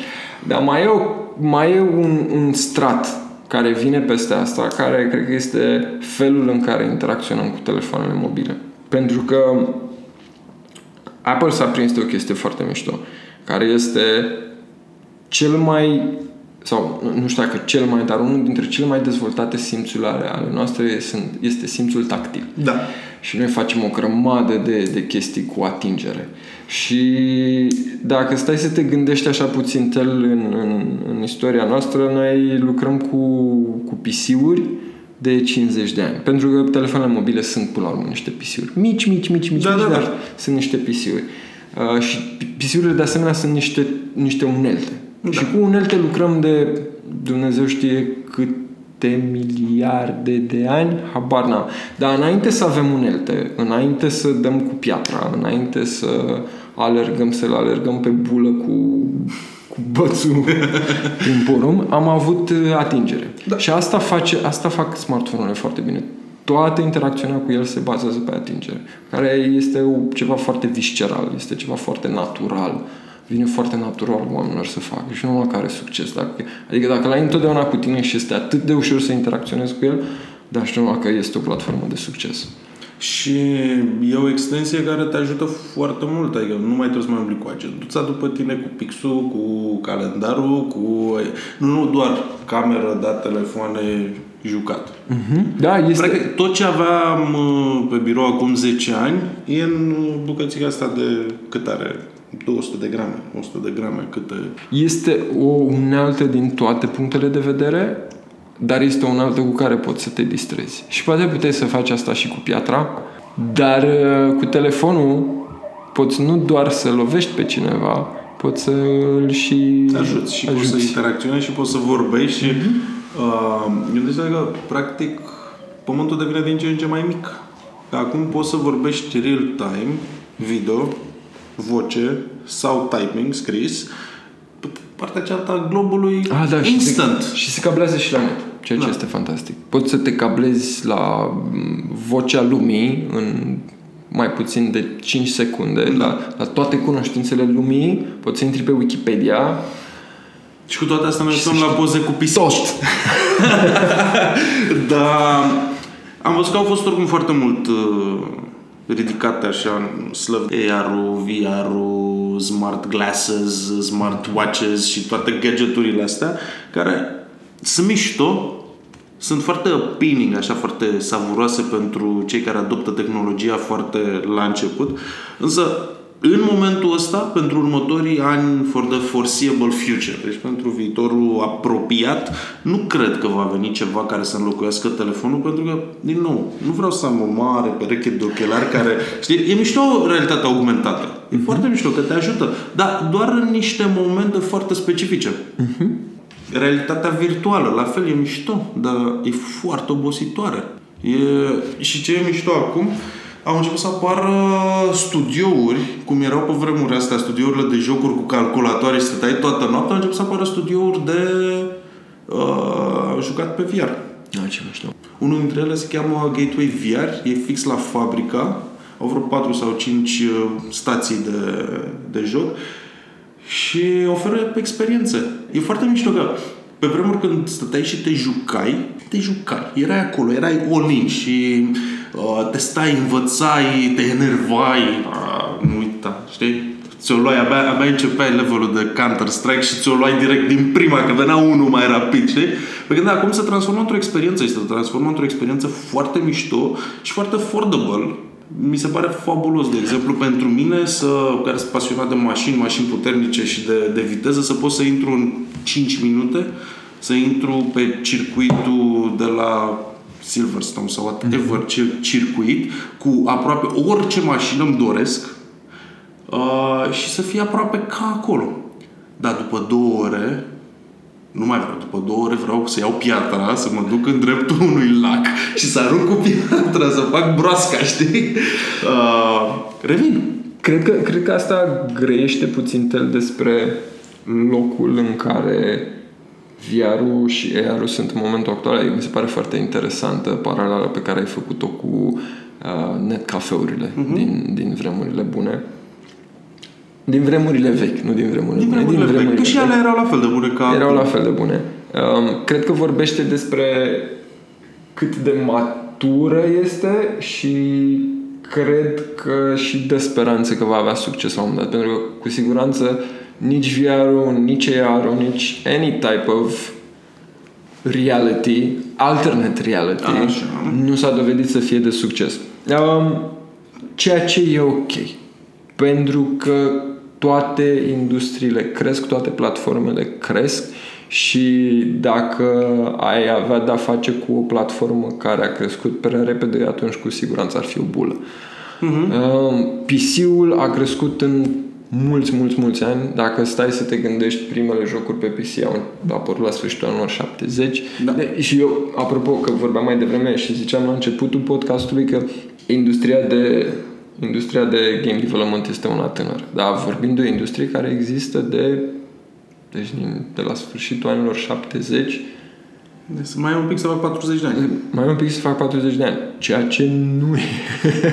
Dar mai e, o, mai e un, un strat care vine peste asta, care cred că este felul în care interacționăm cu telefoanele mobile. Pentru că Apple s-a prins de o chestie foarte mișto, care este cel mai sau nu- nu știu dacă cel mai, dar unul dintre cele mai dezvoltate simțuri ale ale noastre sunt, este simțul tactil. da. Și noi facem o grămadă de, de chestii cu atingere. Și dacă stai să te gândești așa puțin tel în, în, în istoria noastră, noi lucrăm cu, cu PC-uri de 50 de ani. Pentru că telefoanele mobile sunt până la urmă niște PC-uri. Mici, mici, mici, mici, Da, mici da, da. dar sunt niște PC-uri. Uh, și PC-urile de asemenea sunt niște, niște unelte. Da. Și cu unelte lucrăm de Dumnezeu știe câte miliarde de ani, habar n-am. Dar înainte să avem unelte, înainte să dăm cu piatra, înainte să alergăm, să-l alergăm pe bulă cu, cu bățul <laughs> prin porum, am avut uh, atingere. Da. Și asta, face, asta fac smartphone-urile foarte bine. Toată interacțiunea cu el se bazează pe atingere, care este o, ceva foarte visceral, este ceva foarte natural. Vine foarte natural oamenilor să facă și nu care are succes. Dacă, adică dacă l-ai întotdeauna cu tine și este atât de ușor să interacționezi cu el, dar știu numai că este o platformă de succes. Și e o extensie care te ajută foarte mult, adică nu mai trebuie să mai umbli cu agenduța după tine, cu pixul, cu calendarul, cu... Nu, nu doar cameră, dat telefoane, jucat. Da, este... Practic, tot ce aveam uh, pe birou acum 10 ani e în bucățica asta de cât are 200 de grame, 100 de grame, câte... Este o unealtă din toate punctele de vedere, dar este o unealtă cu care poți să te distrezi. Și poate puteai să faci asta și cu piatra, dar uh, cu telefonul poți nu doar să lovești pe cineva, poți să îl și ajuți și poți să interacționezi și poți să vorbești și uh, gândește că practic pământul devine din ce în ce mai mic. Că acum poți să vorbești real time, video, voce sau typing scris pe partea cealaltă a globului Ah, da, instant. Și se, și se cablează și la net, ceea ce Da. este fantastic. Poți să te cablezi la mm, vocea lumii în mai puțin de 5 secunde la, la toate cunoștințele lumii, poți să intri pe Wikipedia Și cu toate astea ne uităm la poze cu pisici. tot. <laughs> Dar am văzut că au fost oricum foarte mult uh, ridicate așa în slăv AR-ul, VR-ul, smart glasses, smart watches și toate gadgeturile astea care sunt mișto, sunt foarte appealing, așa, foarte savuroase pentru cei care adoptă tehnologia foarte la început. Însă, în momentul ăsta, pentru următorii ani for the foreseeable future, deci pentru viitorul apropiat, nu cred că va veni ceva care să înlocuiască telefonul, pentru că, din nou, nu vreau să am o mare pereche de ochelari care... Știi, e mișto realitatea augmentată. E foarte mișto că te ajută, dar doar în niște momente foarte specifice. Realitatea virtuală, la fel, e mișto, dar e foarte obositoare. E... Și ce e mișto acum, au început să apară studiouri, cum erau pe vremurile astea, studiourile de jocuri cu calculatoare și stăteai toată noaptea, au început să apară studiouri de uh, jucat pe VR. Da, ce mișto. Unul dintre ele se cheamă Gateway VR, e fix la fabrica, au vreo 4 sau 5 stații de, de joc și oferă experiențe. E foarte mișto că pe vremuri când stăteai și te jucai, te jucai. Erai acolo, erai all in și uh, te stai, învățai, te enervai. Uh, nu uita, știi? Ți-o luai, abia, abia începeai levelul de Counter-Strike și ți-o luai direct din prima, că venea unul mai rapid, știi? Pe când acum se transformă într-o experiență, este transformă într-o experiență foarte mișto și foarte affordable. Mi se pare fabulos, de exemplu, pentru mine, să, care sunt pasionat de mașini, mașini puternice și de, de viteză, să pot să intru în 5 minute, să intru pe circuitul de la Silverstone sau whatever mm-hmm. circuit, cu aproape orice mașină îmi doresc, Uh, și să fie aproape ca acolo. Dar după două ore, nu mai vreau, după două ore vreau să iau piatra, să mă duc în dreptul unui lac și să arunc cu piatra, să fac broasca, <laughs> știi? Uh, revin. Cred că, cred că asta grește puțin tel despre locul în care VR-ul și AR-ul sunt în momentul actual. Mi se pare foarte interesantă paralela pe care ai făcut-o cu uh, netcafeurile uh-huh. din, din vremurile bune. Din vremurile vechi, nu din vremurile Din bune. vremurile, din vremurile vechi. Că și vechi. ele erau la fel de bune ca Erau acum. la fel de bune. Um, cred că vorbește despre cât de matură este și cred că și de speranță că va avea succes la un moment dat. Pentru că cu siguranță nici VR-ul, nici AR-ul, nici any type of reality, alternate reality, Așa. nu s-a dovedit să fie de succes. Um, ceea ce e ok. Pentru că toate industriile cresc, toate platformele cresc și dacă ai avea de-a face cu o platformă care a crescut prea repede, atunci cu siguranță ar fi o bulă. Uh-huh. PC-ul a crescut în mulți, mulți, mulți ani. Dacă stai să te gândești, primele jocuri pe PC au apărut la sfârșitul anilor 70. Da. De, și eu, apropo, că vorbeam mai devreme și ziceam la începutul podcastului că industria de industria de game development este una tânără. Dar vorbim de o industrie care există de deci din, de la sfârșitul anilor 70 Deci mai e un pic să fac 40 de ani. mai e un pic să fac 40 de ani. Ceea ce nu e.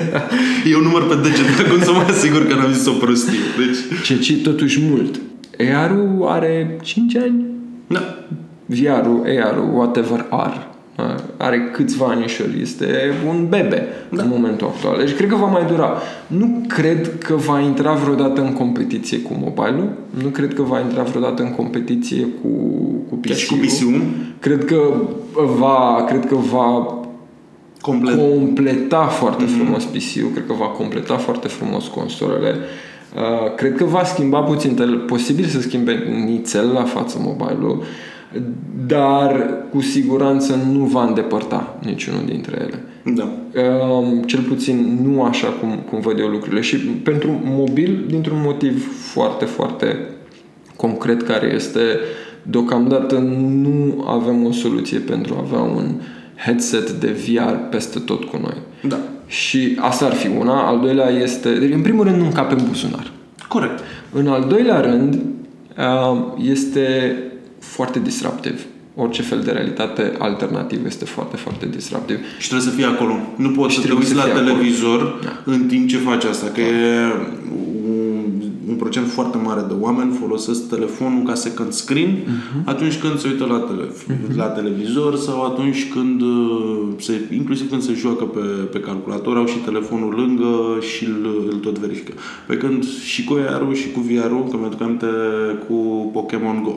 <laughs> Eu număr pe deget acum să mă asigur că n-am zis o prostie. Deci, Ceea ce e totuși mult. AR-ul are 5 ani. da. VR-ul, AR-ul, whatever are, are câțiva anișori. Este un bebe da. în momentul actual. Deci cred că va mai dura. Nu cred că va intra vreodată în competiție cu mobile-ul. Nu cred că va intra vreodată în competiție cu, cu PC-ul. Deci cu PC-ul. Cred că va, cred că va Complet. completa foarte mm-hmm. frumos PC-ul, cred că va completa foarte frumos consolele. Uh, cred că va schimba puțin, tel- posibil să schimbe nițel la față mobile-ul, dar cu siguranță nu va îndepărta niciunul dintre ele. Da. Um, cel puțin nu așa cum, cum văd eu lucrurile și pentru mobil dintr-un motiv foarte, foarte concret care este deocamdată nu avem o soluție pentru a avea un headset de VR peste tot cu noi. Da. Și asta ar fi una. Al doilea este, deci, în primul rând nu încape în buzunar. Corect. În al doilea rând, um, este foarte disruptiv. orice fel de realitate alternativă este foarte, foarte disruptiv. Și trebuie să fii acolo. Nu poți să te trebuie uiți să la fii acolo. televizor Da. în timp ce faci asta. Că e un, un procent foarte mare de oameni folosesc telefonul ca second screen Mhm. atunci când se uită la, tele, la televizor sau atunci când uh, se, inclusiv când se joacă pe, pe calculator, au și telefonul lângă și îl, îl tot verifică. Pe când și cu AR-ul și cu VR-ul, că mi-aduc aminte cu Pokémon Go.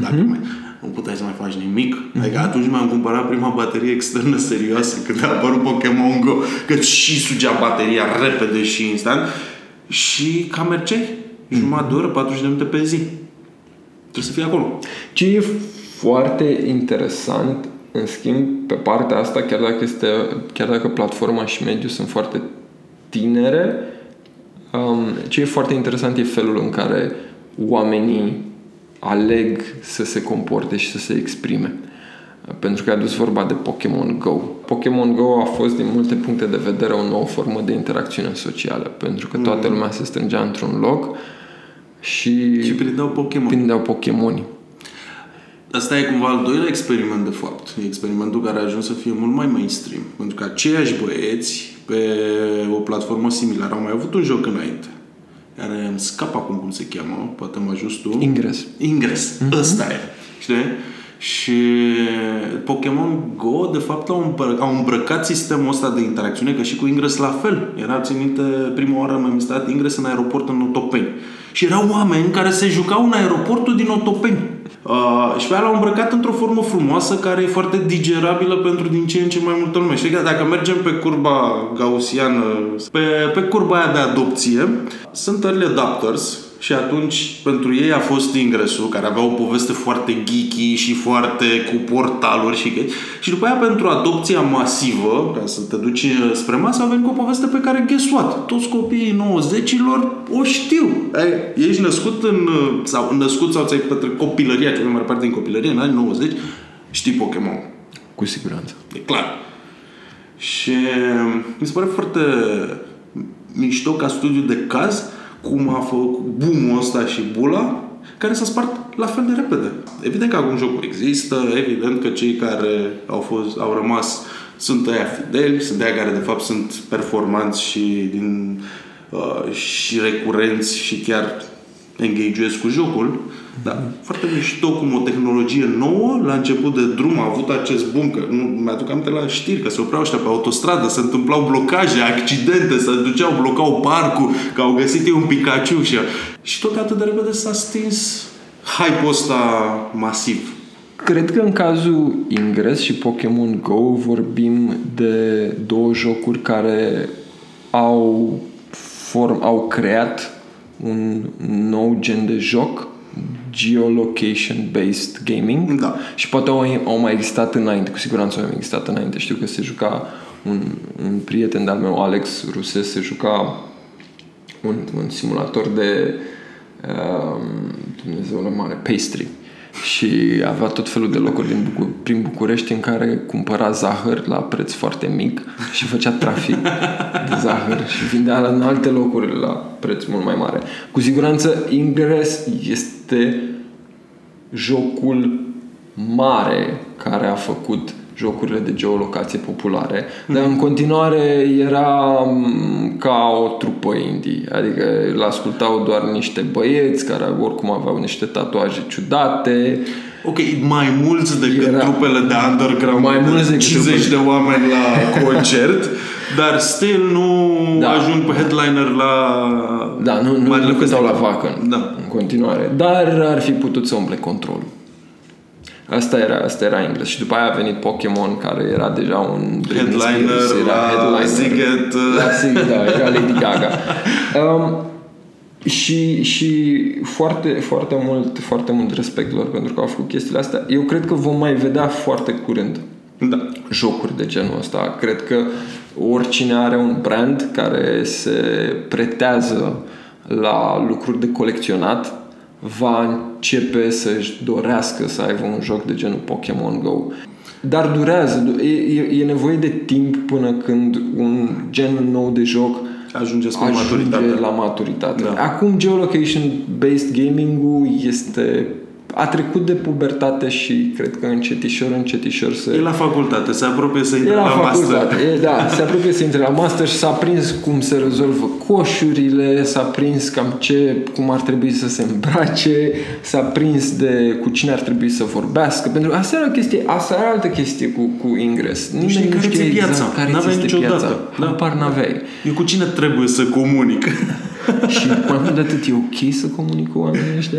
Dacă mai, nu puteai să mai faci nimic. Adică atunci mi-am cumpărat prima baterie externă serioasă când a apărut Pokémon Go. Că și sugea bateria repede și instant. Și ca merceai. Jumătate de oră, 40 de minute pe zi. Trebuie să fii acolo. Ce e foarte interesant, în schimb, pe partea asta, chiar dacă, este, chiar dacă platforma și mediul sunt foarte tinere, um, ce e foarte interesant e felul în care oamenii aleg să se comporte și să se exprime. Pentru că a adus vorba de Pokémon Go. Pokémon Go a fost din multe puncte de vedere o nouă formă de interacțiune socială, pentru că toată lumea se strângea într-un loc și, Și prindeau Pokémon. prindeau Pokémoni. Asta e cumva al doilea experiment, de fapt. E experimentul care a ajuns să fie mult mai mainstream. Pentru că aceiași băieți, pe o platformă similară, au mai avut un joc înainte. Care îmi scap acum cum se cheamă, poate mă ajut tu. Ingres. Ingres. Mm-hmm. Ăsta e. Știi? Și Pokémon Go, de fapt, au, îmbră- au îmbrăcat sistemul ăsta de interacțiune, că și cu Ingres la fel. Era, țin minte, prima oară am installat Ingres în aeroport în Otopeni. Și erau oameni care se jucau în aeroportul din Otopeni. Uh, și pe aia l-au îmbrăcat într-o formă frumoasă care e foarte digerabilă pentru din ce în ce mai multă lume. Știi că dacă mergem pe curba gaussiană, pe, pe curba aia de adopție, sunt early adapters și atunci pentru ei a fost ingresul, care avea o poveste foarte geeky și foarte cu portaluri și chestii. Și după aia pentru adopția masivă, ca să te duci spre masă, a venit cu o poveste pe care, guess what? Toți copiii 90-ilor o știu. Ai, ești născut în, sau născut sau ți-ai petrecut copilăria, cea mai mare parte din copilărie, în anii 90, știi Pokémon. Cu siguranță. E clar. Și mi se pare foarte mișto ca studiu de caz cum a făcut boom ăsta și bula care s-a spart la fel de repede. Evident că acum jocul există, evident că cei care au, fost, au rămas sunt aia fideli, sunt aia care de fapt sunt performanți și, din, uh, și recurenți și chiar engageuiesc cu jocul. Da, foarte mișto cum o tehnologie nouă, la început de drum, a avut acest boom, că nu mi-aduc aminte la știri, că se opreau ăștia pe autostradă, se întâmplau blocaje, accidente, se duceau, blocau parcul, că au găsit ei un Pikachu și, și tot atât de repede s-a stins hype-ul ăsta masiv. Cred că în cazul Ingres și Pokémon Go vorbim de două jocuri care au, form, au creat un nou gen de joc geolocation-based gaming Da. și poate au, au mai existat înainte, cu siguranță au mai existat înainte. Știu că se juca un, un prieten de-al meu, Alex Ruse, se juca un, un simulator de um, Dumnezeu mare, pastry și avea tot felul de locuri din Bucu- prin București în care cumpăra zahăr la preț foarte mic și făcea trafic de zahăr și vindea în alte locuri la preț mult mai mare. Cu siguranță Ingress este jocul mare care a făcut jocurile de geolocație populare, dar în continuare era m, ca o trupă indie, adică îl ascultau doar niște băieți care oricum aveau niște tatuaje ciudate, Ok, mai mulți decât Era- trupele de underground, Mai mulți decât 50 de oameni la concert, dar still nu Da. ajung pe headliner la da, nu, nu, marile nu cântau la festivale. vacă Da. în continuare, dar ar fi putut să umple controlul. Asta era, asta era englez. Și după aia a venit Pokémon, care era deja un Britney Headliner Spears, la Ziget. La Ziget, da, era Lady Gaga. Um, și, și foarte, foarte mult, foarte mult respect lor pentru că au făcut chestiile astea. Eu cred că vom mai vedea foarte curând Da. jocuri de genul ăsta. Cred că oricine are un brand care se pretează la lucruri de colecționat va începe să-și dorească să aibă un joc de genul Pokémon Go. Dar durează, e, e, e nevoie de timp până când un gen nou de joc Ajunge spre ajunge maturitate. la maturitate. Da. Acum geolocation-based gaming-ul este a trecut de pubertate și cred că încetișor, încetișor se... E la facultate, se apropie să intre E la, la, facultate, master. e, da, se apropie să intre la master și s-a prins cum se rezolvă coșurile, s-a prins cam ce, cum ar trebui să se îmbrace, s-a prins de cu cine ar trebui să vorbească, pentru că asta era o chestie, asta era altă chestie cu, cu ingres. Nimeni știi nu care știa ți-e exact piața. care ți N-aveai este niciodată. piața. Da. Habar n-aveai. Eu cu cine trebuie să comunic? <laughs> Și mai mult de atât, e ok să comunic cu oamenii ăștia?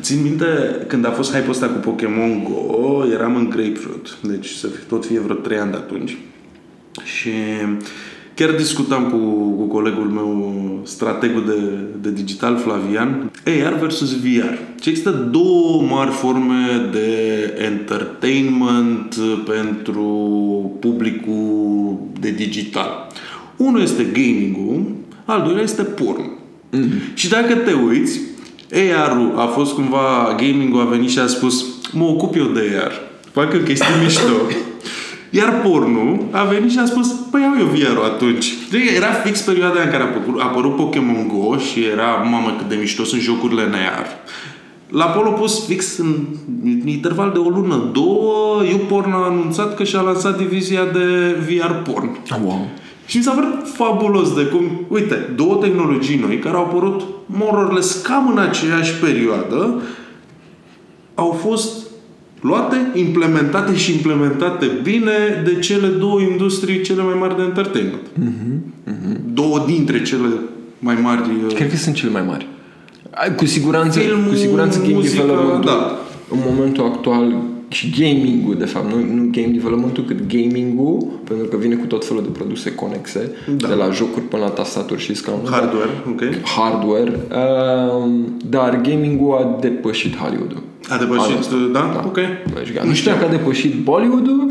Țin minte, când a fost hype ăsta cu Pokémon Go, eram în Grapefruit, deci să fi, tot fie vreo 3 ani de atunci. Și chiar discutam cu, cu colegul meu, strategul de, de digital, Flavian, AR versus VR. Și există două mari forme de entertainment pentru publicul de digital. Unul este gaming-ul, al doilea este porn. Mm-hmm. Și dacă te uiți, AR-ul a fost cumva, gaming-ul a venit și a spus mă ocup eu de AR, fac eu chestii mișto. <laughs> Iar pornul a venit și a spus păi iau eu VR-ul atunci. Deci era fix perioada în care a apărut, a apărut Pokémon Go și era, mamă cât de mișto sunt jocurile în AR. La Polo Pus, fix în interval de o lună, două, YouPorn a anunțat că și-a lansat divizia de VR porn. Wow. Și mi s-a părut fabulos de cum, uite, două tehnologii noi care au apărut more or less cam în aceeași perioadă au fost luate, implementate și implementate bine de cele două industrii cele mai mari de entertainment. Mm-hmm. Două dintre cele mai mari uh, Cred că sunt cele mai mari. Ai, Cu siguranță, Filmul, cu siguranță game muzica, development da. în momentul actual și gaming-ul, de fapt, nu, nu game development cât gaming-ul, pentru că vine cu tot felul de produse conexe, Da. de la jocuri până la tastaturi și scaunuri. hardware, ok? Hardware. Um, dar gaming-ul a depășit Hollywood-ul. A depășit, da? Da. Ok. Deci, nu știu că a depășit Bollywood-ul, <laughs>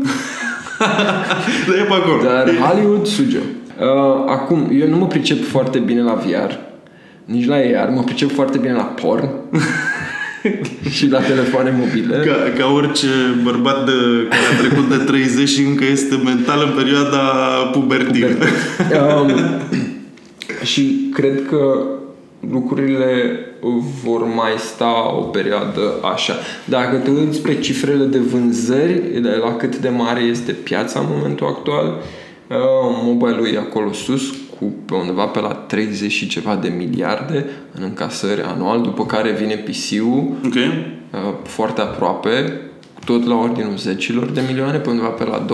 Dar e pe acolo. dar Hollywood suge. Uh, acum, eu nu mă pricep foarte bine la VR, nici la AR, mă pricep foarte bine la porn <laughs> <laughs> și la telefoane mobile. Ca, ca orice bărbat de, care a trecut de 30 și încă este mental în perioada pubertină. um, și cred că lucrurile vor mai sta o perioadă așa. Dacă te uiți pe cifrele de vânzări, de la cât de mare este piața în momentul actual, uh, mobile-ul e acolo sus, cu pe undeva pe la 30 și ceva de miliarde în încasări anual, după care vine PC-ul, Ok? uh, foarte aproape, tot la ordinul zecilor de milioane, pe undeva pe la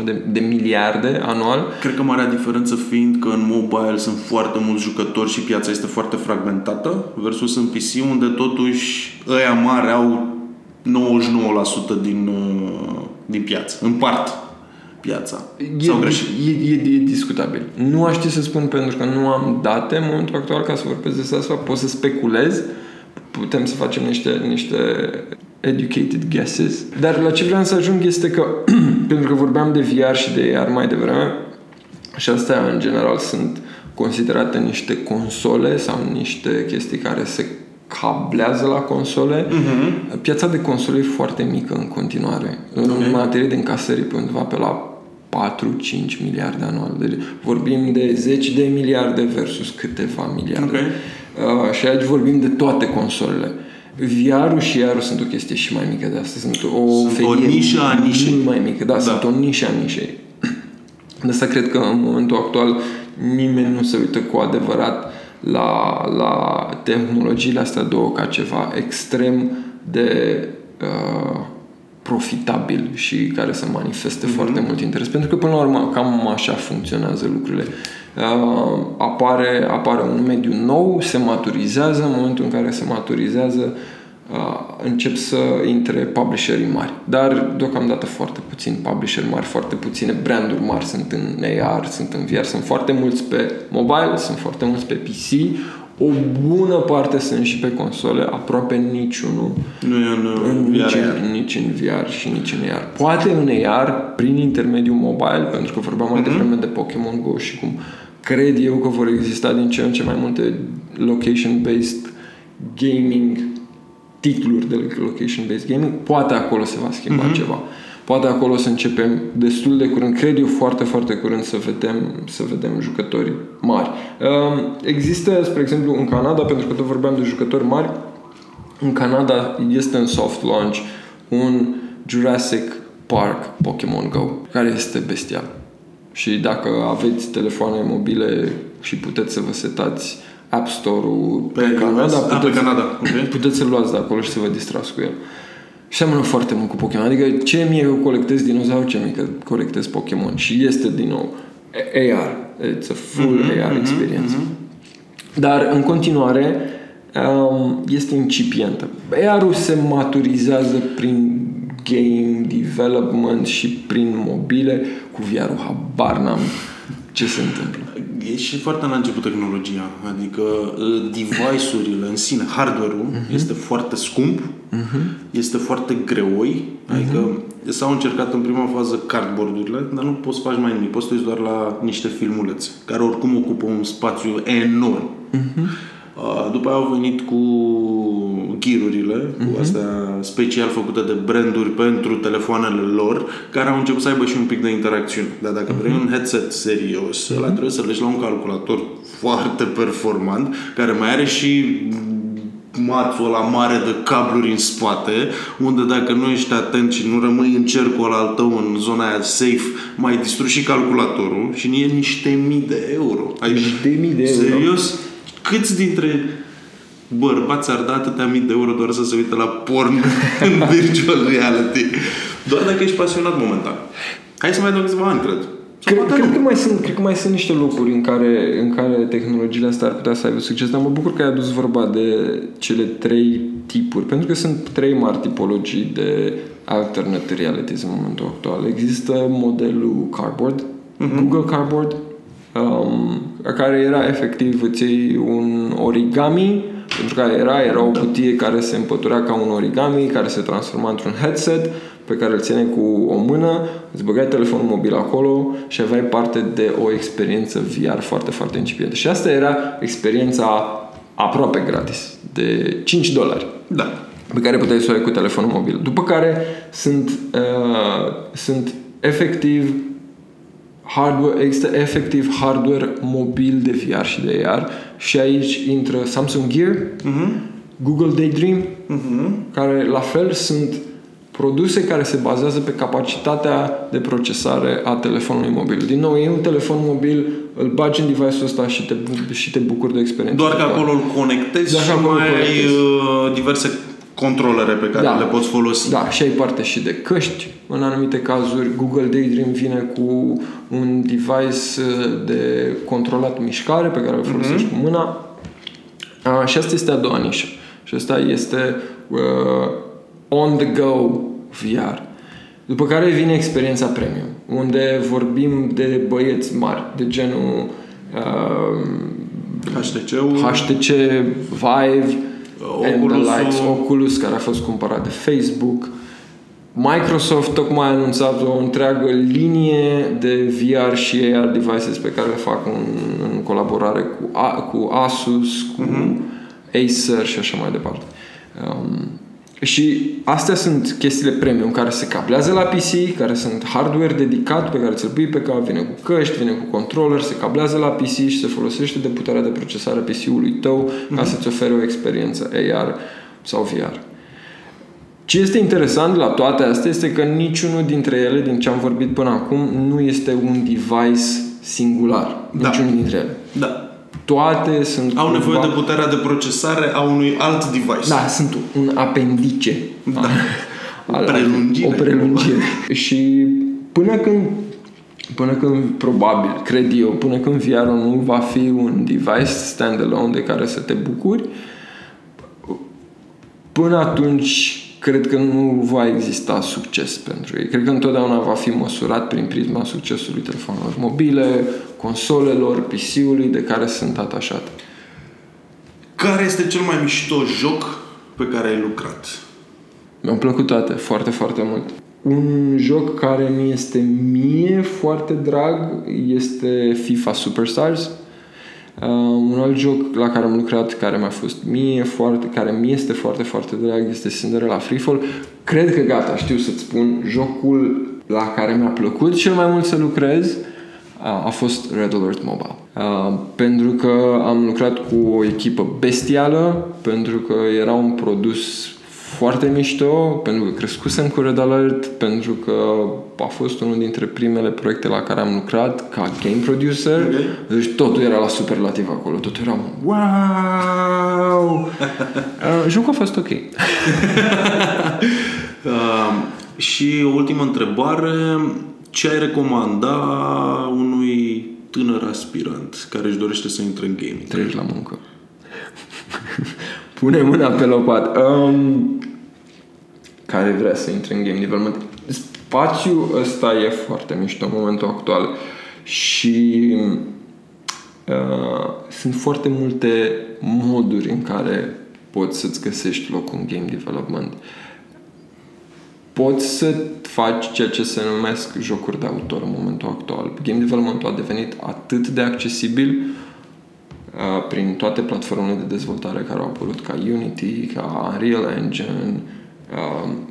28-29 de, de miliarde anual. Cred că marea diferență fiind că în mobile sunt foarte mulți jucători și piața este foarte fragmentată versus în PC unde totuși ăia mari au 99% din, uh, din piață. Împart piața. Sau E, greșit. e, e, e discutabil. Nu aș ști să spun pentru că nu am date în momentul actual ca să vorbesc despre asta, pot să speculez, putem să facem niște, niște educated guesses. Dar la ce vreau să ajung este că, <clears throat> pentru că vorbeam de VR și de AR mai devreme, și astea în general sunt considerate niște console sau niște chestii care se cablează la console. Uh-huh. Piața de console e foarte mică în continuare. În materie de încasări pe undeva pe la 4-5 miliarde anual. Deci vorbim de 10 de miliarde versus câteva miliarde. Ok. Uh, și aici vorbim de toate consolele. VR-ul și AR-ul sunt o chestie și mai mică de asta. Sunt o, Sunt o felie nișă a nișei. mult mai mică. Da, Da. da, sunt o nișă a nișei. De asta cred că în momentul actual nimeni nu se uită cu adevărat la, la tehnologiile astea două ca ceva extrem de uh, profitabil și care să manifeste mm-hmm. foarte mult interes. Pentru că, până la urmă, cam așa funcționează lucrurile. Uh, apare, apare un mediu nou, se maturizează, în momentul în care se maturizează, uh, încep să intre publisherii mari. Dar, deocamdată, foarte puțini publisheri mari, foarte puține branduri mari sunt în AR, sunt în VR, sunt foarte mulți pe mobile, sunt foarte mulți pe PC, o bună parte sunt și pe console, aproape niciunul Nu e în, uh, în, nici, VR. în, nici în VR și nici în AR. Poate în AR, prin intermediul mobile, pentru că vorbeam mai devreme de Pokémon Go și cum cred eu că vor exista din ce în ce mai multe location-based gaming titluri de location-based gaming, poate acolo se va schimba ceva. Poate acolo să începem destul de curând, cred eu foarte, foarte curând să vedem, să vedem jucători mari. Um, Există, spre exemplu, în Canada, pentru că tot vorbeam de jucători mari, În Canada este în soft launch un Jurassic Park Pokémon Go, care este bestial. Și dacă aveți telefoane mobile și puteți să vă setați App Store-ul Pe Canada? Ah, pe Canada, ok. puteți să-l luați de acolo și să vă distrați cu el. Și seamănă foarte mult cu Pokémon. Adică ce mie că colectez dinozauri, ce mie că colectez Pokémon. Și este din nou AR. It's a full Mhm, AR experience. Dar în continuare um, este incipientă. AR-ul se maturizează prin game development și prin mobile. Cu VR-ul habar n-am ce se întâmplă. E și foarte la început tehnologia, adică uh, device-urile în sine, hardware-ul Mhm. este foarte scump, este foarte greoi, adică Mhm. s-au încercat în prima fază cardboard-urile, dar nu poți să faci mai nimic, poți să te uiți doar la niște filmulețe, care oricum ocupă un spațiu enorm. Mhm. Uh, După aia au venit cu ghirurile, Mhm. cu astea special făcute de branduri pentru telefoanele lor, care au început să aibă și un pic de interacțiune. Dar dacă vrei Mhm. un headset serios, ăla trebuie să legi la un calculator foarte performant, care mai are și mațul ăla mare de cabluri în spate, unde dacă nu ești atent și nu rămâi în cercul ăla al tău, în zona aia safe, mai distrugi și calculatorul și e niște mii de euro. Adică, Niște mii de euro. Serios? Câți dintre bărbați ar da atâtea mii de euro doar să se uite la porn <laughs> în virtual reality? Doar dacă ești pasionat momentan. Hai să mai dăm câțiva ani, cred. Sau Cred, poate cred, nu. că mai sunt, cred că mai sunt niște locuri în care, în care tehnologiile astea ar putea să aibă succes, dar mă bucur că ai adus vorba de cele trei tipuri, pentru că sunt trei mari tipologii de alternate realities în momentul actual. Există modelul Cardboard, Google Cardboard, um, care era efectiv îți iei un origami, pentru că era, era o cutie care se împăturea ca un origami, care se transforma într-un headset pe care îl țineai cu o mână, îți băgai telefonul mobil acolo și aveai parte de o experiență VR foarte, foarte incipientă. Și asta era experiența aproape gratis, de 5 dolari Da. pe care puteai să o ai cu telefonul mobil. După care sunt, uh, sunt efectiv hardware, există efectiv hardware mobil de VR și de AR și aici intră Samsung Gear, Google Daydream, care la fel sunt produse care se bazează pe capacitatea de procesare a telefonului mobil. Din nou, e un telefon mobil, îl bagi în device-ul ăsta și te, bu- și te bucuri de experiență. Doar că totală. acolo îl conectezi Doar și că acolo mai îl ai conectezi. uh, diverse controlere pe care Da. le poți folosi. Da, și ai parte și de căști. În anumite cazuri, Google Daydream vine cu un device uh, de controlat mișcare pe care îl folosești cu mâna. Uh, și asta este a doua nișă. Și asta este uh, on-the-go VR. După care vine experiența premium, unde vorbim de băieți mari, de genul uh, HTC-ul, HTC Vive, and the Oculus-ul. likes, Oculus, care a fost cumpărat de Facebook. Microsoft tocmai a anunțat o întreagă linie de VR și AR devices pe care le fac în, în colaborare cu, A, cu Asus, cu Acer și așa mai departe. Um, și astea sunt chestiile premium care se cablează la PC, care sunt hardware dedicat pe care ți-l pui pe cap, vine cu căști, vine cu controller, se cablează la PC și se folosește de puterea de procesare a PC-ului tău ca să-ți ofere o experiență AR sau VR. Ce este interesant la toate astea este că niciunul dintre ele, din ce am vorbit până acum, nu este un device singular. Da. Niciunul dintre ele. Da. Toate sunt Au nevoie cumva- de puterea de procesare a unui alt device. da, sunt un apendice. Da. <laughs> Al- O prelungire. O prelungire. Și până când până când, probabil, cred eu, până când VR nu va fi un device standalone de care să te bucuri, până atunci cred că nu va exista succes pentru ei. Cred că întotdeauna va fi măsurat prin prisma succesului telefonelor mobile, consolelor, PC-ului de care sunt atașate. Care este cel mai mișto joc pe care ai lucrat? Mi-au plăcut toate, foarte, foarte mult. Un joc care mi este mie foarte drag este FIFA Superstars. Uh, un alt joc la care am lucrat, care mi-a fost mie foarte, care mi este foarte, foarte drag, este Cinderella Freefall. Cred că gata, știu să-ți spun, jocul la care mi-a plăcut cel mai mult să lucrez uh, a fost Red Alert Mobile. Uh, pentru că am lucrat cu o echipă bestială, pentru că era un produs foarte mișto, pentru că crescusem cu Red Alert, pentru că a fost unul dintre primele proiecte la care am lucrat ca game producer. Ok. Deci totul era la superlativ acolo. Totul era wow! <laughs> uh, jocul a fost ok. Uh, <laughs> și o ultimă întrebare. Ce ai recomanda unui tânăr aspirant care își dorește să intre în gaming? Treci la muncă. <laughs> Pune mâna pe lopat. Um, care vrea să intre în game development. Spațiul ăsta e foarte mișto în momentul actual și uh, sunt foarte multe moduri în care poți să-ți găsești locul în game development. Poți să faci ceea ce se numesc jocuri de autor în momentul actual. Game development a devenit atât de accesibil uh, prin toate platformele de dezvoltare care au apărut ca Unity, ca Unreal Engine, um,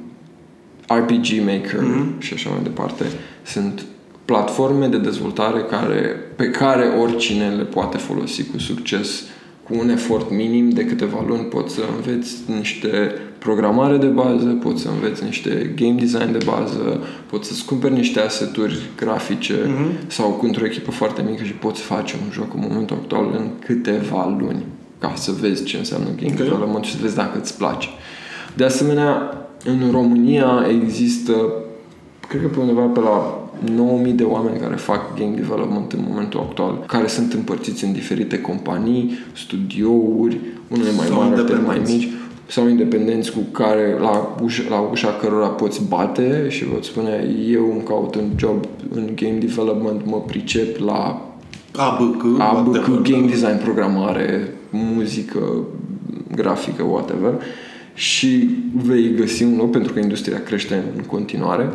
RPG Maker mm-hmm. și așa mai departe. Sunt platforme de dezvoltare care, pe care oricine le poate folosi cu succes cu un efort minim de câteva luni poți să înveți niște programare de bază, poți să înveți niște game design de bază, poți să-ți cumperi niște aseturi grafice mm-hmm. sau cu într-o echipă foarte mică și poți face un joc în momentul actual în câteva luni ca să vezi ce înseamnă game Ok. development și să vezi dacă îți place. De asemenea, în România există, cred că pe undeva pe la 9000 de oameni care fac game development în momentul actual, care sunt împărțiți în diferite companii, studiouri, unele mai Sau mari, altele mai independenți. mici, sau independenți cu care la ușa, la ușa cărora poți bate și vă spune eu îmi caut un job în game development, mă pricep la ABC, ABC, whatever, game da. design, programare, muzică, grafică, whatever și vei găsi un loc pentru că industria crește în continuare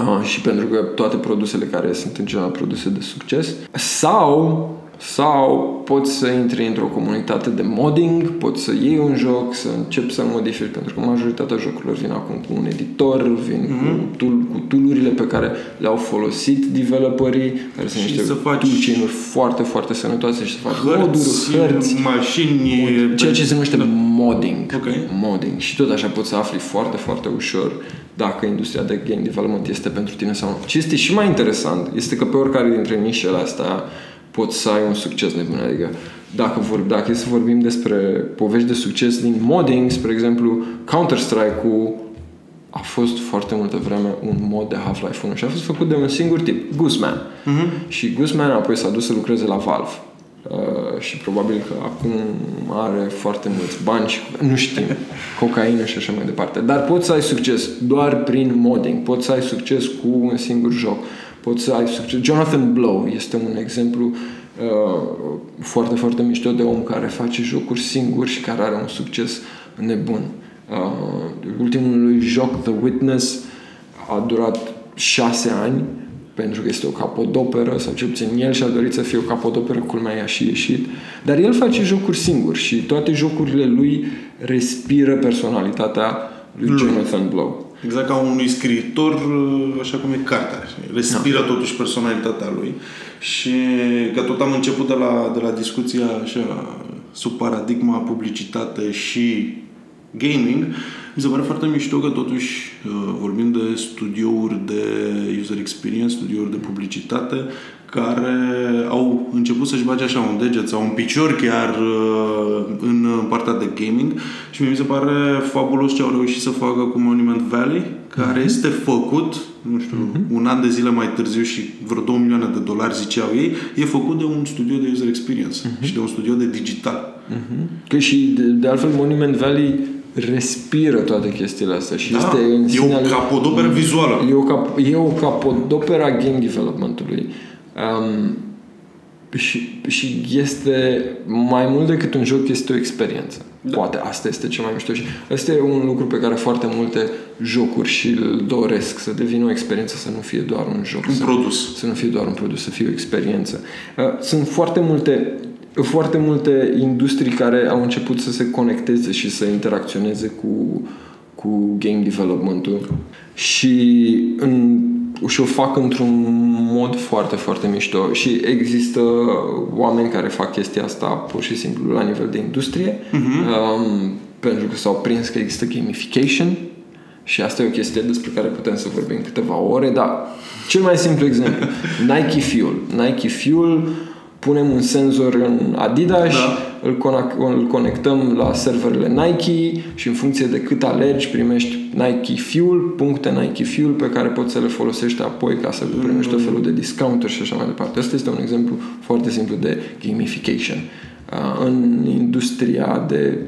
uh, și pentru că toate produsele care sunt în general produse de succes sau sau poți să intri într-o comunitate de modding, poți să iei un joc, să începi să modifici, pentru că majoritatea jocurilor vin acum cu un editor, vin Mhm. mm-hmm. cu, tool, cu tool-urile pe care le-au folosit developerii, care sunt Și niște să faci toolchain-uri foarte, foarte sănătoase și să faci Hărți, moduri, hărți, mașini... ceea ce se numește modding. Ok. Modding. Și tot așa poți să afli foarte, foarte ușor dacă industria de game development este pentru tine sau nu. Ce este și mai interesant este că pe oricare dintre nișele astea poți să ai un succes nebun. Adică dacă, vor, dacă e să vorbim despre povești de succes din modding, spre exemplu, Counter-Strike-ul a fost foarte multă vreme un mod de Half-Life 1 și a fost făcut de un singur tip, Gooseman. Mm-hmm. Și Gooseman apoi s-a dus să lucreze la Valve. Uh, și probabil că acum are foarte mulți bani și nu știm, <laughs> cocaină și așa mai departe. Dar poți să ai succes doar prin modding, poți să ai succes cu un singur joc, poți să ai succes. Jonathan Blow este un exemplu uh, foarte, foarte mișto de om care face jocuri singur și care are un succes nebun. Uh, ultimul lui joc, The Witness, a durat șase ani pentru că este o capodoperă sau cel puțin el și-a dorit să fie o capodoperă, culmea i-a și ieșit. Dar el face jocuri singur și toate jocurile lui respiră personalitatea lui Lui. Jonathan Blow. Exact ca unui scriitor, așa cum e cartea. Respiră Da. totuși personalitatea lui. Și că tot am început de la, de la discuția așa, sub paradigma publicitate și gaming, mi se pare foarte mișto că totuși uh, vorbim de studiouri de user experience, studiouri de publicitate, care au început să-și bage așa un deget sau un picior chiar uh, în partea de gaming. Și mi se pare fabulos ce au reușit să facă cu Monument Valley, care este făcut, nu știu, un an de zile mai târziu și vreo 2 milioane de dolari ziceau ei, e făcut de un studio de user experience și de un studio de digital. Că și de, de altfel Monument Valley respiră toate chestiile astea și Da, este în e sine o al- capodoperă vizuală. E o, cap, e o capodopera a game developmentului. Um, și, și este mai mult decât un joc, este o experiență. Da. Poate asta este cel mai mișto și ăsta e un lucru pe care foarte multe jocuri și îl doresc să devină o experiență, să nu fie doar un joc. Un să, produs. Să nu fie doar un produs, să fie o experiență. Uh, Sunt foarte multe foarte multe industrii care au început să se conecteze și să interacționeze cu, cu game development-ul și în și o fac într-un mod foarte, foarte mișto și există oameni care fac chestia asta pur și simplu la nivel de industrie um, pentru că s-au prins că există gamification și asta e o chestie despre care putem să vorbim câteva ore, dar cel mai simplu exemplu, <laughs> Nike Fuel. Nike Fuel, punem un senzor în Adidas, Da. îl, conac- îl conectăm la serverele Nike și în funcție de cât alergi primești Nike Fuel, puncte Nike Fuel pe care poți să le folosești apoi ca să primești tot felul de discounturi și așa mai departe. Asta este un exemplu foarte simplu de gamification. Uh, în industria de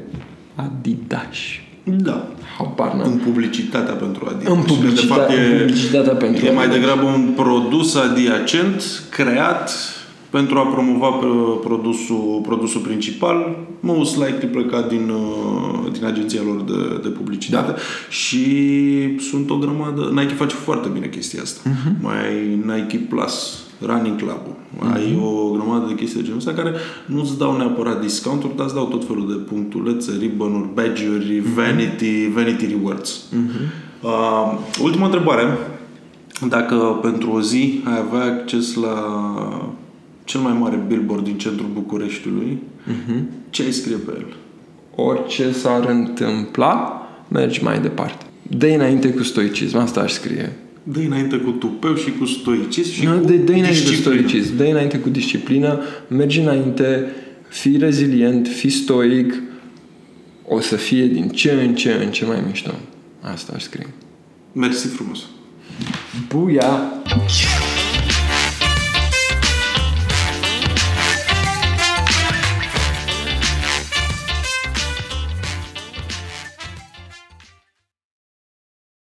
Adidas. Da. Habar n-am. În publicitatea pentru Adidas. În publicita- De fapt, în publicitatea pentru E mai Adidas. degrabă un produs adiacent creat pentru a promova uh, produsul, produsul principal, most likely plecat din, uh, din agenția lor de, de publicitate Da. și sunt o grămadă... Nike face foarte bine chestia asta. Mhm. Mai ai Nike Plus, Running Club-ul. Ai o grămadă de chestii de genul ăsta care nu-ți dau neapărat discounturi, dar îți dau tot felul de punctulețe, ribbon-uri, badge-uri, Mhm. vanity, vanity rewards. Uh, ultima întrebare. Dacă pentru o zi ai avea acces la cel mai mare billboard din centrul Bucureștiului, Mhm. ce ai scrie pe el? Orice s-ar întâmpla, mergi mai departe. dă înainte cu stoicism, asta aș scrie. dă înainte cu tupeu și cu stoicism și Nu, cu dă, dă înainte cu disciplină. stoicism, dă înainte cu disciplină, mergi înainte, fii rezilient, fii stoic, o să fie din ce în ce în ce mai mișto. Asta aș scrie. Mersi frumos! Buia! Yeah.